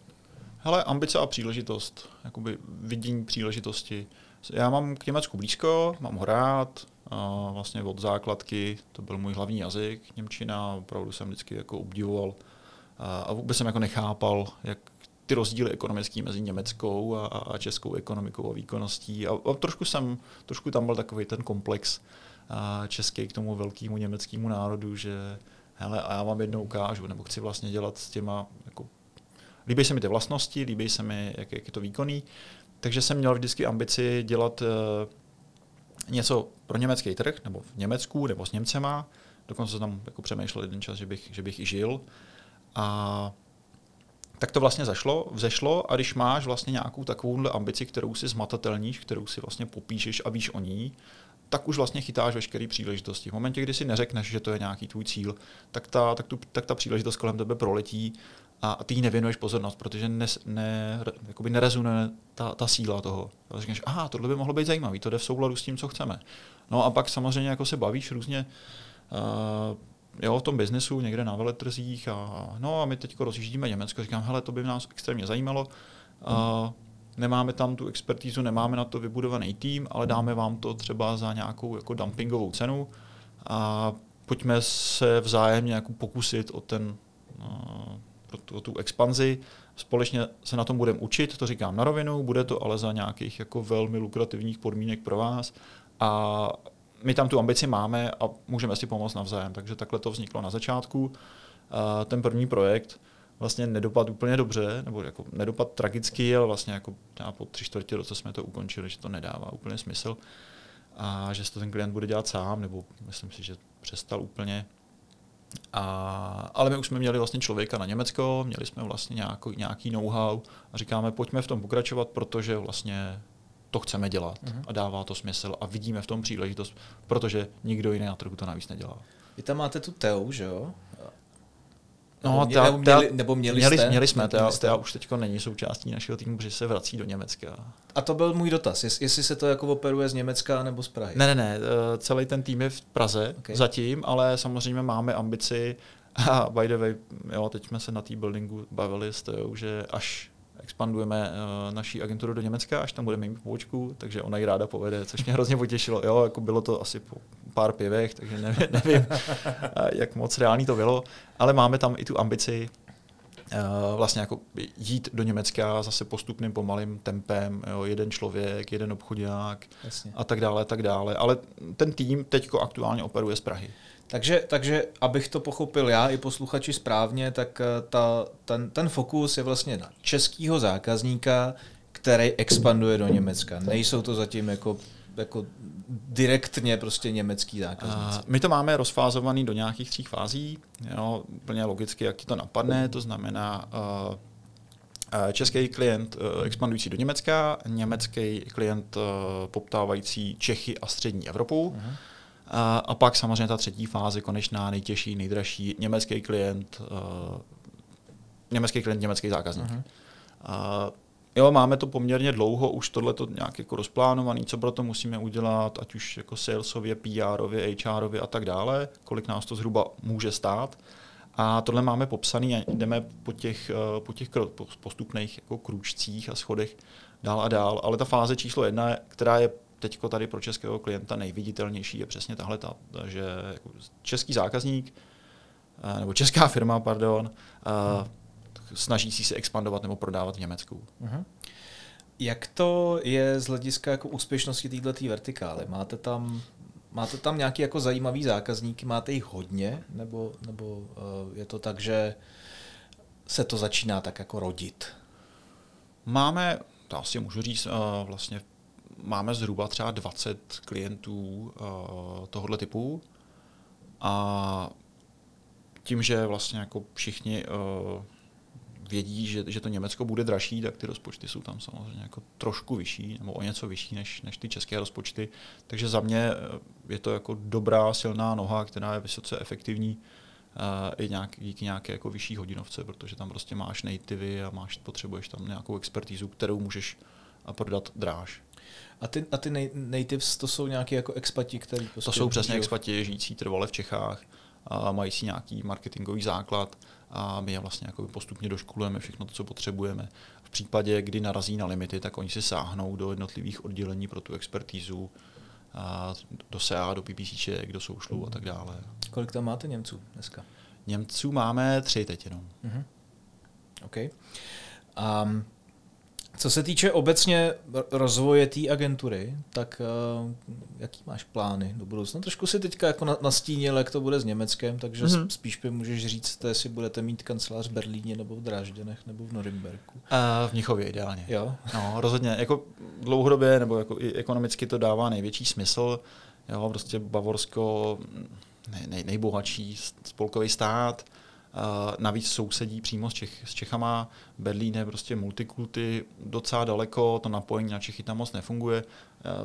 Hele, ambice a příležitost, jakoby vidění příležitosti. Já mám k Německu blízko, mám ho rád, vlastně od základky, to byl můj hlavní jazyk, Němčina, opravdu jsem vždycky jako obdivoval a vůbec jsem jako nechápal, jak ty rozdíly ekonomické mezi německou a, a českou ekonomikou a výkonností. A, a trošku, jsem, trošku tam byl takový ten komplex a český k tomu velkému německému národu, že hele, a já vám jednou ukážu, nebo chci vlastně dělat s těma, jako, líbí se mi ty vlastnosti, líbí se mi, jak, jak je to výkonný, takže jsem měl vždycky ambici dělat uh, něco pro německý trh, nebo v Německu, nebo s Němcema, dokonce jsem tam jako přemýšlel jeden čas, že bych, že bych i žil. A tak to vlastně zašlo, vzešlo a když máš vlastně nějakou takovouhle ambici, kterou si zmatatelníš, kterou si vlastně popíšeš a víš o ní, tak už vlastně chytáš veškeré příležitosti. V momentě, kdy si neřekneš, že to je nějaký tvůj cíl, tak ta, tak tu, tak ta příležitost kolem tebe proletí a ty jí nevěnuješ pozornost, protože ne, ne, jakoby nerezonuje ta, ta síla toho. A řekneš, aha, tohle by mohlo být zajímavý, to jde v souladu s tím, co chceme. No a pak samozřejmě jako se bavíš různě uh, jo, v tom biznesu někde na veletrzích a no a my teď rozjíždíme Německo, říkám, hele, to by nás extrémně zajímalo. Uh, nemáme tam tu expertízu, nemáme na to vybudovaný tým, ale dáme vám to třeba za nějakou jako dumpingovou cenu a pojďme se vzájemně jako pokusit o ten o tu expanzi, společně se na tom budeme učit, to říkám na rovinu, bude to ale za nějakých jako velmi lukrativních podmínek pro vás a my tam tu ambici máme a můžeme si pomoct navzájem. Takže takhle to vzniklo na začátku. Ten první projekt vlastně nedopad úplně dobře, nebo jako nedopad tragický, ale vlastně jako po tři čtvrtě roce jsme to ukončili, že to nedává úplně smysl a že to ten klient bude dělat sám, nebo myslím si, že přestal úplně. A, ale my už jsme měli vlastně člověka na Německo, měli jsme vlastně nějaký, nějaký know-how a říkáme, pojďme v tom pokračovat, protože vlastně to chceme dělat uh-huh. a dává to smysl a vidíme v tom příležitost, protože nikdo jiný na trhu to navíc nedělá. Vy tam máte tu TEU, že jo? No, nebo, ta, nebo, měli, nebo měli, měli, jste? Měli jsme, ta, ta už teď není součástí našeho týmu, protože se vrací do Německa. A to byl můj dotaz, jest, jestli se to jako operuje z Německa nebo z Prahy. Ne, ne, ne, eh, celý ten tým je v Praze okay. zatím, ale samozřejmě máme ambici a by the way, jo, teď jsme se na té buildingu bavili s tou, že až expandujeme uh, naší agenturu do Německa, až tam budeme mít pobočku, takže ona ji ráda povede, což mě hrozně potěšilo. Jo, jako bylo to asi po pár pivech, takže nevím, nevím jak moc reálný to bylo, ale máme tam i tu ambici uh, vlastně jako jít do Německa zase postupným pomalým tempem, jo, jeden člověk, jeden obchodák a tak dále, tak dále. Ale ten tým teď aktuálně operuje z Prahy. Takže, takže abych to pochopil já i posluchači správně, tak eh, ta, ten, ten fokus je vlastně na českého zákazníka, který expanduje do Německa. Nejsou to zatím jako jako direktně prostě německý zákazníci. My to máme rozfázovaný do nějakých tří fází, jo, úplně logicky, jak ti to napadne, to znamená uh, český klient uh, expandující do Německa, německý klient poptávající Čechy a střední Evropu, uh-huh a, a pak samozřejmě ta třetí fáze, konečná, nejtěžší, nejdražší, německý klient, uh, německý klient, německý zákazník. Uh-huh. Uh, jo, máme to poměrně dlouho, už tohle to nějak jako rozplánovaný, co pro to musíme udělat, ať už jako salesově, PRově, HRově a tak dále, kolik nás to zhruba může stát. A tohle máme popsaný a jdeme po těch, eh, po těch postupných jako krůčcích a schodech dál a dál. Ale ta fáze číslo jedna, která je teď tady pro českého klienta nejviditelnější je přesně tahle, ta, že jako český zákazník, eh, nebo česká firma, pardon, hmm. Snaží si expandovat nebo prodávat v Německu. Hmm. Jak to je z hlediska jako úspěšnosti této vertikály? Máte tam, máte tam nějaký jako zajímavý zákazníky, máte jich hodně, nebo, nebo uh, je to tak, že se to začíná tak jako rodit? Máme, to asi můžu říct, uh, vlastně máme zhruba třeba 20 klientů uh, tohoto typu a tím, že vlastně jako všichni uh, vědí, že, že to Německo bude dražší, tak ty rozpočty jsou tam samozřejmě jako trošku vyšší, nebo o něco vyšší než, než ty české rozpočty. Takže za mě eh, je to jako dobrá, silná noha, která je vysoce efektivní uh, i nějak, díky nějaké jako vyšší hodinovce, protože tam prostě máš nativy a máš, potřebuješ tam nějakou expertízu, kterou můžeš prodat dráž. A ty, a ty natives, to jsou nějaké jako expati, který prostě To jsou přesně expati žijící trvale v Čechách a mají si nějaký marketingový základ a my je vlastně jako postupně doškolujeme všechno to, co potřebujeme. V případě, kdy narazí na limity, tak oni si sáhnou do jednotlivých oddělení pro tu expertízu, a do SEA, do PPCček, do Socialu a tak dále. Kolik tam máte Němců dneska? Němců máme tři teď jenom. Mm-hmm. OK. Um, co se týče obecně rozvoje té agentury, tak uh, jaký máš plány do budoucna? Trošku si teďka jako nastínil, jak to bude s Německem, takže mm-hmm. spíš by můžeš říct, jestli budete mít kancelář v Berlíně nebo v Drážděnech nebo v Norimberku. Uh, v Mnichově ideálně. Jo? No, rozhodně. Jako dlouhodobě nebo jako i ekonomicky to dává největší smysl. Jo, prostě Bavorsko nej, nej, nejbohatší spolkový stát, navíc sousedí přímo s, Čech, s Čechama. Berlín je prostě multikulty, docela daleko, to napojení na Čechy tam moc nefunguje.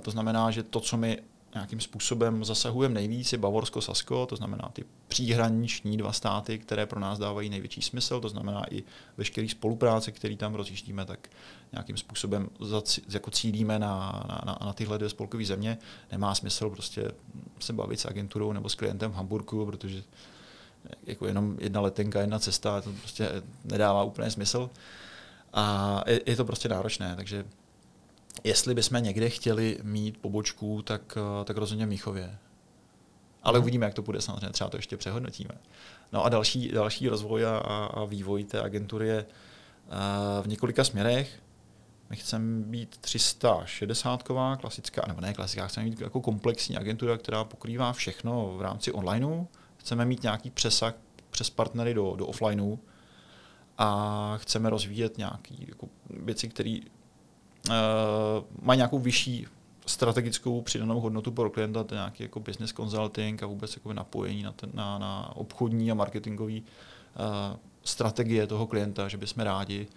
To znamená, že to, co my nějakým způsobem zasahujeme nejvíc, je Bavorsko-Sasko, to znamená ty příhraniční dva státy, které pro nás dávají největší smysl, to znamená i veškerý spolupráce, který tam rozjíždíme, tak nějakým způsobem jako cílíme na, na, na tyhle dvě spolkové země. Nemá smysl prostě se bavit s agenturou nebo s klientem v Hamburgu, protože jako jenom jedna letenka, jedna cesta, to prostě nedává úplně smysl. A je, je to prostě náročné, takže jestli bychom někde chtěli mít pobočku, tak, tak rozhodně v Míchově. Ale hmm. uvidíme, jak to bude, samozřejmě třeba to ještě přehodnotíme. No a další, další rozvoj a, a vývoj té agentury je v několika směrech. My chceme být 360 klasická, nebo ne klasická, chceme mít jako komplexní agentura, která pokrývá všechno v rámci onlineu, chceme mít nějaký přesah přes partnery do, do offlineu a chceme rozvíjet nějaké jako věci, které uh, mají nějakou vyšší strategickou přidanou hodnotu pro klienta, to nějaký jako business consulting a vůbec jako napojení na, ten, na, na obchodní a marketingové uh, strategie toho klienta, že bychom rádi.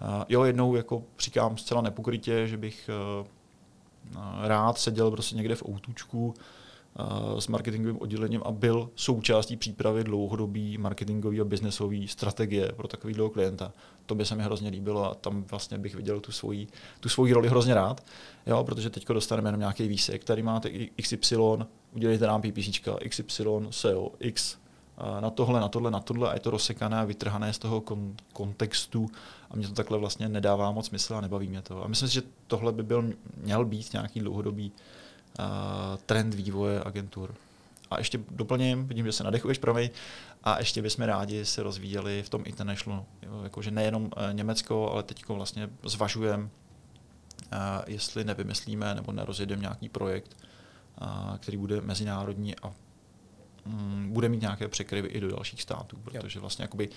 Uh, jo, jednou jako říkám zcela nepokrytě, že bych uh, rád seděl prostě někde v outučku, s marketingovým oddělením a byl součástí přípravy dlouhodobý marketingový a biznesový strategie pro takovýhle klienta. To by se mi hrozně líbilo a tam vlastně bych viděl tu svoji, tu svoji roli hrozně rád, jo, protože teď dostaneme jenom nějaký výsek, který máte XY, udělejte nám PPC, XY, SEO, X, na tohle, na tohle, na tohle a je to rozsekané a vytrhané z toho kon- kontextu a mě to takhle vlastně nedává moc smysl a nebaví mě to. A myslím si, že tohle by byl, měl být nějaký dlouhodobý trend vývoje agentur. A ještě doplním, vidím, že se nadechuješ, promiň, a ještě bychom rádi se rozvíjeli v tom international, jakože nejenom e, Německo, ale teď vlastně zvažujeme, jestli nevymyslíme nebo nerozjedeme nějaký projekt, který bude mezinárodní a mm, bude mít nějaké překryvy i do dalších států, protože vlastně jakoby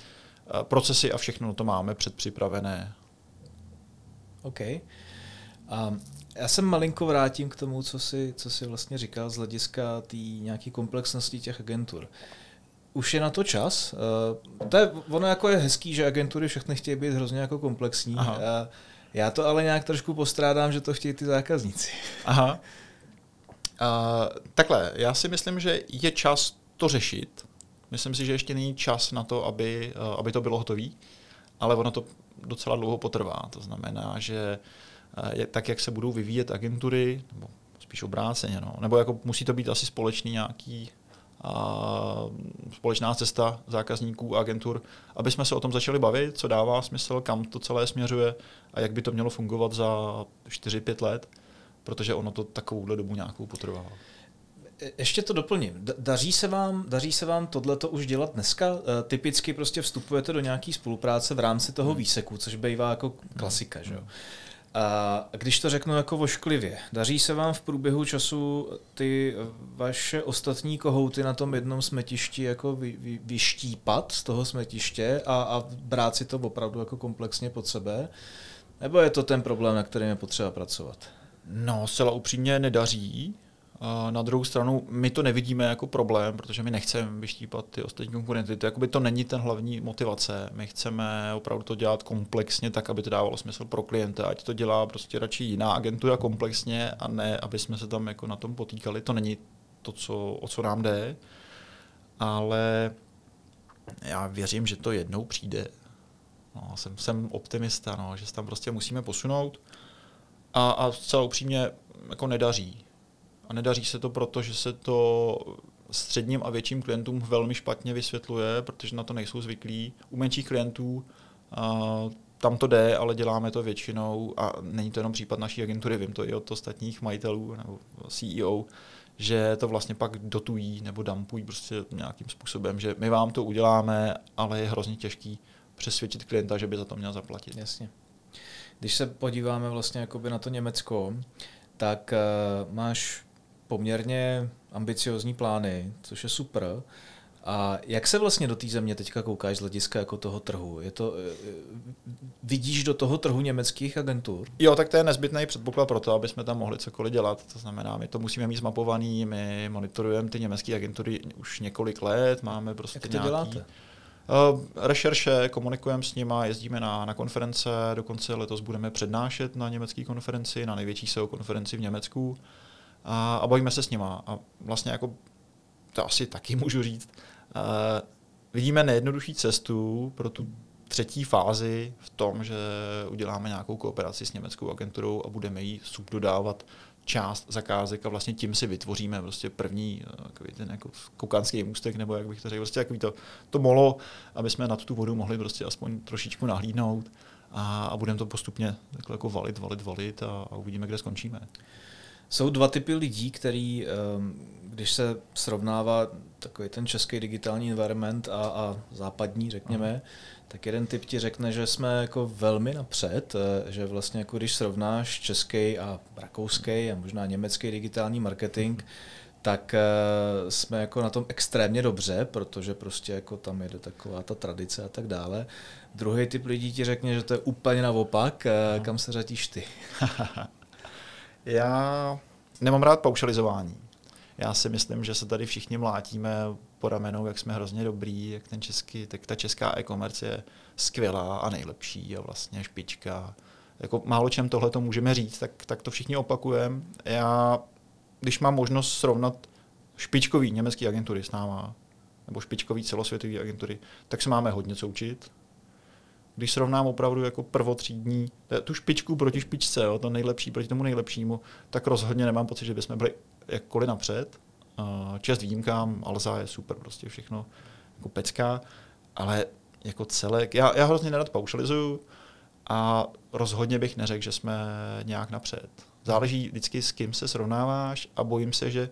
procesy a všechno to máme předpřipravené. OK. Um, já se malinko vrátím k tomu, co si, co si vlastně říkal z hlediska té nějaké komplexnosti těch agentur. Už je na to čas. Uh, to je, ono jako je hezký, že agentury všechny chtějí být hrozně jako komplexní. Aha. Uh, já to ale nějak trošku postrádám, že to chtějí ty zákazníci. Aha. Uh, takhle, já si myslím, že je čas to řešit. Myslím si, že ještě není čas na to, aby, aby to bylo hotové, ale ono to docela dlouho potrvá. To znamená, že uh, tak, jak se budou vyvíjet agentury, nebo spíš obráceně, no. nebo jako musí to být asi společný nějaký a společná cesta zákazníků a agentur, aby jsme se o tom začali bavit, co dává smysl, kam to celé směřuje a jak by to mělo fungovat za 4-5 let, protože ono to takovouhle dobu nějakou potrvá. E, ještě to doplním. Daří se vám, daří se vám tohleto už dělat dneska? E, typicky prostě vstupujete do nějaké spolupráce v rámci toho hmm. výseku, což bývá jako klasika, hmm. že jo? A když to řeknu jako vošklivě, daří se vám v průběhu času ty vaše ostatní kohouty na tom jednom smetišti jako vy, vy, vyštípat z toho smetiště a, a brát si to opravdu jako komplexně pod sebe? Nebo je to ten problém, na kterým je potřeba pracovat? No, zcela upřímně nedaří. Na druhou stranu, my to nevidíme jako problém, protože my nechceme vyštípat ty ostatní konkurenty. To, jakoby to není ten hlavní motivace. My chceme opravdu to dělat komplexně, tak, aby to dávalo smysl pro klienta, ať to dělá prostě radši jiná agentura komplexně a ne, aby jsme se tam jako na tom potýkali. To není to, co, o co nám jde, ale já věřím, že to jednou přijde. No, jsem, jsem optimista, no, že se tam prostě musíme posunout a, a zcela upřímně jako nedaří a nedaří se to proto, že se to středním a větším klientům velmi špatně vysvětluje, protože na to nejsou zvyklí. U menších klientů uh, tam to jde, ale děláme to většinou a není to jenom případ naší agentury, vím to i od ostatních majitelů nebo CEO, že to vlastně pak dotují nebo dampují prostě nějakým způsobem, že my vám to uděláme, ale je hrozně těžký přesvědčit klienta, že by za to měl zaplatit. Jasně. Když se podíváme vlastně jakoby na to Německo, tak uh, máš poměrně ambiciozní plány, což je super. A jak se vlastně do té země teďka koukáš z hlediska jako toho trhu? Je to, eh, vidíš do toho trhu německých agentur? Jo, tak to je nezbytný předpoklad pro to, aby jsme tam mohli cokoliv dělat. To znamená, my to musíme mít zmapovaný, my monitorujeme ty německé agentury už několik let, máme prostě Jak to nějaký, děláte? Uh, rešerše, komunikujeme s nima, jezdíme na, na konference, dokonce letos budeme přednášet na německé konferenci, na největší SEO konferenci v Německu a, a bavíme se s nima. A vlastně jako, to asi taky můžu říct, uh, vidíme nejjednodušší cestu pro tu třetí fázi v tom, že uděláme nějakou kooperaci s německou agenturou a budeme jí subdodávat část zakázek a vlastně tím si vytvoříme prostě první eh, takový ten jako koukanský můstek, nebo jak bych to řekl, prostě takový to, to molo, aby jsme na tu vodu mohli prostě aspoň trošičku nahlídnout a, a budeme to postupně takhle jako valit, valit, valit a, a uvidíme, kde skončíme. Jsou dva typy lidí, který, ehm, když se srovnává takový ten český digitální environment a, a západní, řekněme, uh tak jeden typ ti řekne, že jsme jako velmi napřed, eh, že vlastně jako když srovnáš český a rakouský a možná německý digitální marketing, tak uh, jsme jako na tom extrémně dobře, protože prostě jako tam jede taková ta tradice a tak dále. Druhý typ lidí ti řekne, že to je úplně naopak, uh, kam se řadíš ty? Já nemám rád paušalizování. Já si myslím, že se tady všichni mlátíme po ramenou, jak jsme hrozně dobrý, jak ten český, tak ta česká e-commerce je skvělá a nejlepší a vlastně špička. Jako málo čem tohle to můžeme říct, tak, tak to všichni opakujeme. Já, když mám možnost srovnat špičkový německý agentury s náma, nebo špičkový celosvětový agentury, tak se máme hodně co učit. Když srovnám opravdu jako prvotřídní, tu špičku proti špičce, jo, to nejlepší proti tomu nejlepšímu, tak rozhodně nemám pocit, že bychom byli jakkoliv napřed. Čest výjimkám, Alza je super, prostě všechno jako pecká, ale jako celek, já, já hrozně nerad paušalizuju a rozhodně bych neřekl, že jsme nějak napřed. Záleží vždycky s kým se srovnáváš a bojím se, že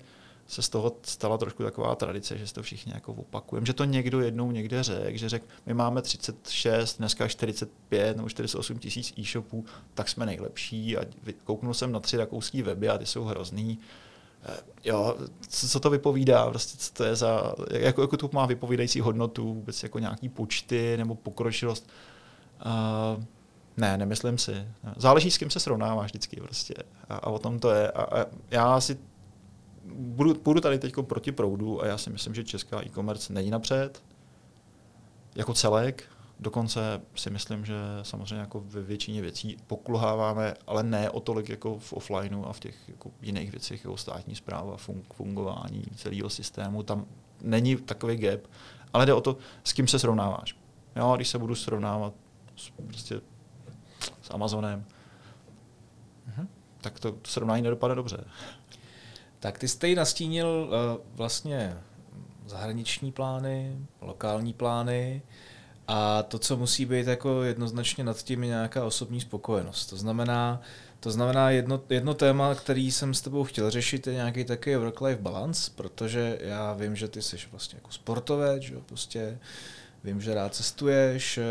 se z toho stala trošku taková tradice, že se to všichni jako opakujeme, že to někdo jednou někde řekl, že řekl, my máme 36, dneska 45 nebo 48 tisíc e-shopů, tak jsme nejlepší a kouknul jsem na tři rakouský weby a ty jsou hrozný Eh, jo, co, co to vypovídá, prostě co to je za, jako, jako to má vypovídající hodnotu, vůbec jako nějaký počty nebo pokročilost. Uh, ne, nemyslím si. Záleží, s kým se srovnáváš vždycky prostě. A, a o tom to je. A, a já si budu, budu tady teď proti proudu a já si myslím, že česká e-commerce není napřed jako celek, Dokonce si myslím, že samozřejmě jako ve většině věcí pokulháváme, ale ne o tolik jako v offlineu a v těch jako jiných věcech, jako státní zpráva, fun- fungování celého systému. Tam není takový gap, ale jde o to, s kým se srovnáváš. Jo, když se budu srovnávat s, prostě s Amazonem, mm-hmm. tak to srovnání nedopadne dobře. Tak ty jste ji nastínil uh, vlastně zahraniční plány, lokální plány. A to, co musí být jako jednoznačně nad tím, je nějaká osobní spokojenost. To znamená, to znamená jedno, jedno téma, který jsem s tebou chtěl řešit, je nějaký takový work-life balance, protože já vím, že ty jsi vlastně jako sportovec, že jo, prostě vím, že rád cestuješ, eh,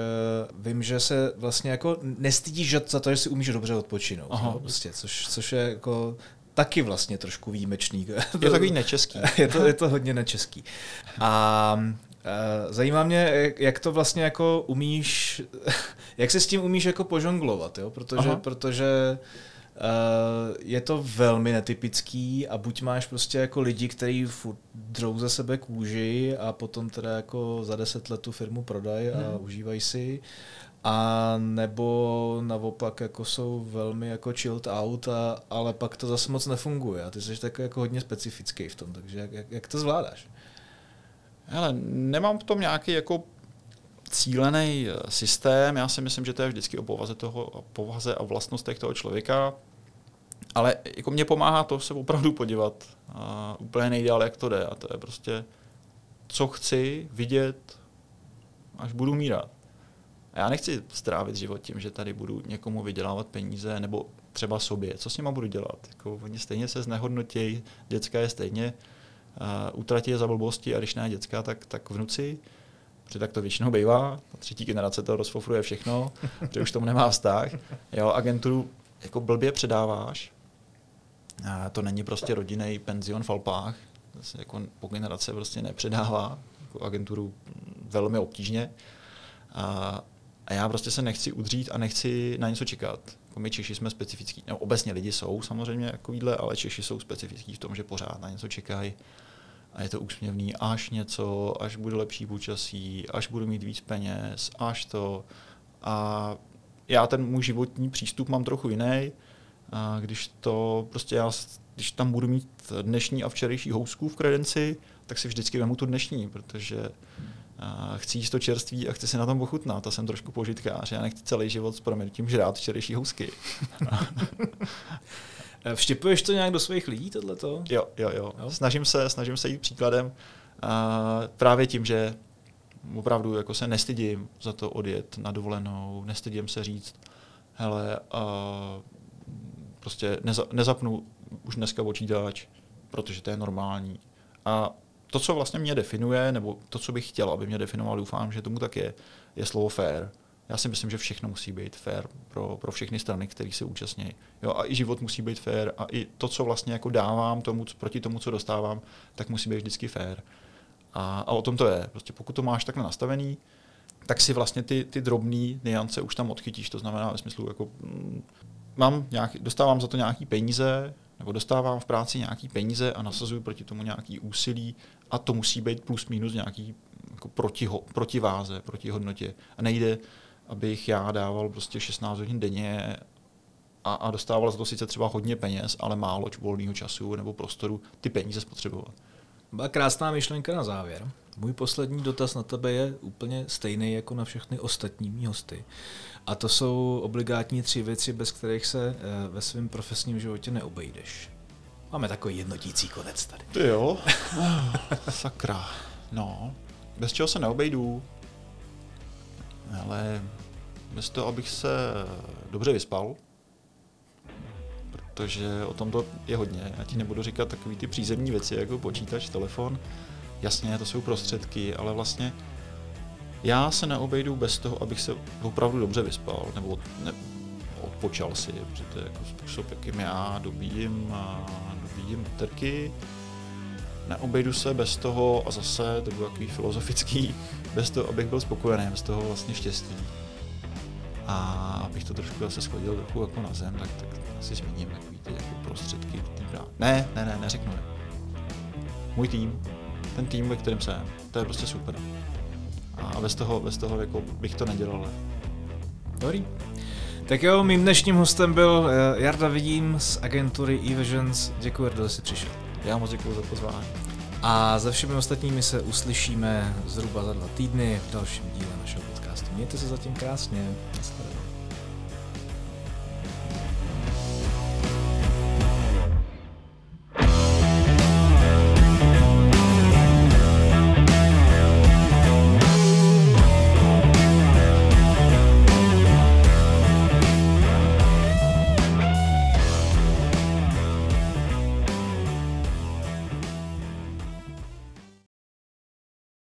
vím, že se vlastně jako nestydíš za to, že si umíš dobře odpočinout, Aha. No, prostě, což, což je jako taky vlastně trošku výjimečný. Je to takový nečeský. je, to, je to hodně nečeský. A Eh, zajímá mě, jak to vlastně jako umíš, jak se s tím umíš jako požonglovat, jo? Protože, protože uh, je to velmi netypický a buď máš prostě jako lidi, kteří drou ze sebe kůži a potom teda jako za deset let tu firmu prodají a hmm. užívají si, a nebo naopak jako jsou velmi jako chilled out, a, ale pak to zase moc nefunguje a ty jsi tak jako hodně specifický v tom, takže jak, jak, to zvládáš? Hele, nemám v tom nějaký jako cílený eh, systém. Já si myslím, že to je vždycky o povaze, toho, o povaze a vlastnostech toho člověka. ale jako mě pomáhá to se opravdu podívat a úplně nejdál, jak to jde. A to je prostě, co chci vidět, až budu mírat. A já nechci strávit život tím, že tady budu někomu vydělávat peníze, nebo třeba sobě. Co s nima budu dělat? Jako, oni stejně se znehodnotějí, děcka je stejně, uh, utratí je za blbosti a když ne děcka, tak, tak vnuci. Protože tak to většinou bývá, ta třetí generace to rozfofruje všechno, protože už tomu nemá vztah. Jo, agenturu jako blbě předáváš, a to není prostě rodinný penzion v Alpách, to se jako po generace prostě nepředává, jako agenturu velmi obtížně. A, a já prostě se nechci udřít a nechci na něco čekat. Jako my Češi jsme specifický, no obecně lidi jsou samozřejmě takovýhle, ale Češi jsou specifický v tom, že pořád na něco čekají a je to úsměvný, až něco, až bude lepší počasí, až budu mít víc peněz, až to. A já ten můj životní přístup mám trochu jiný. A když to prostě já, když tam budu mít dnešní a včerejší housku v kredenci, tak si vždycky vemu tu dnešní, protože a chci jíst to čerství a chci si na tom pochutnat. A jsem trošku požitkář. Já nechci celý život s proměnutím žrát včerejší housky. Vštěpuješ to nějak do svých lidí, tohleto? Jo, jo, jo. jo? Snažím, se, snažím se jít příkladem a právě tím, že opravdu jako se nestydím za to odjet na dovolenou, nestydím se říct, hele, a prostě neza, nezapnu už dneska počítač, protože to je normální. A to, co vlastně mě definuje, nebo to, co bych chtěl, aby mě definoval, doufám, že tomu tak je, je slovo fair. Já si myslím, že všechno musí být fair pro, pro všechny strany, které se účastní. Jo, a i život musí být fair a i to, co vlastně jako dávám tomu, proti tomu, co dostávám, tak musí být vždycky fair. A, a o tom to je. Prostě pokud to máš takhle nastavený, tak si vlastně ty, ty drobné niance už tam odchytíš. To znamená ve smyslu, jako mm, mám nějaký, dostávám za to nějaký peníze, nebo dostávám v práci nějaký peníze a nasazuju proti tomu nějaký úsilí a to musí být plus minus nějaký jako proti, protiváze, proti hodnotě. A nejde, abych já dával prostě 16 hodin denně a, a dostával za to sice třeba hodně peněz, ale málo volného času nebo prostoru ty peníze spotřebovat. Byla krásná myšlenka na závěr. Můj poslední dotaz na tebe je úplně stejný jako na všechny ostatní mý hosty. A to jsou obligátní tři věci, bez kterých se eh, ve svém profesním životě neobejdeš. Máme takový jednotící konec tady. Ty jo? Sakra. No, bez čeho se neobejdu, ale bez toho, abych se dobře vyspal, protože o tom to je hodně. Já ti nebudu říkat takové ty přízemní věci, jako počítač, telefon. Jasně, to jsou prostředky, ale vlastně já se neobejdu bez toho, abych se opravdu dobře vyspal, nebo ne, odpočal si, protože to je jako způsob, jakým já dobíjím, dobíjím baterky. Neobejdu se bez toho, a zase to bylo takový filozofický, bez toho, abych byl spokojený, bez toho vlastně štěstí. A abych to trošku zase schodil trochu jako na zem, tak, tak asi zmíním takový ty jako prostředky. Ne, ne, ne, neřeknu je. Můj tým, ten tým, ve kterém jsem, to je prostě super. A bez toho, bez toho jako bych to nedělal. Dobrý. Tak jo, mým dnešním hostem byl eh, Jarda Vidím z agentury eVisions. Děkuji, Jarda, že jsi přišel. Já moc děkuji za pozvání. A za všemi ostatními se uslyšíme zhruba za dva týdny v dalším díle našeho podcastu. Mějte se zatím krásně. Naschledanou.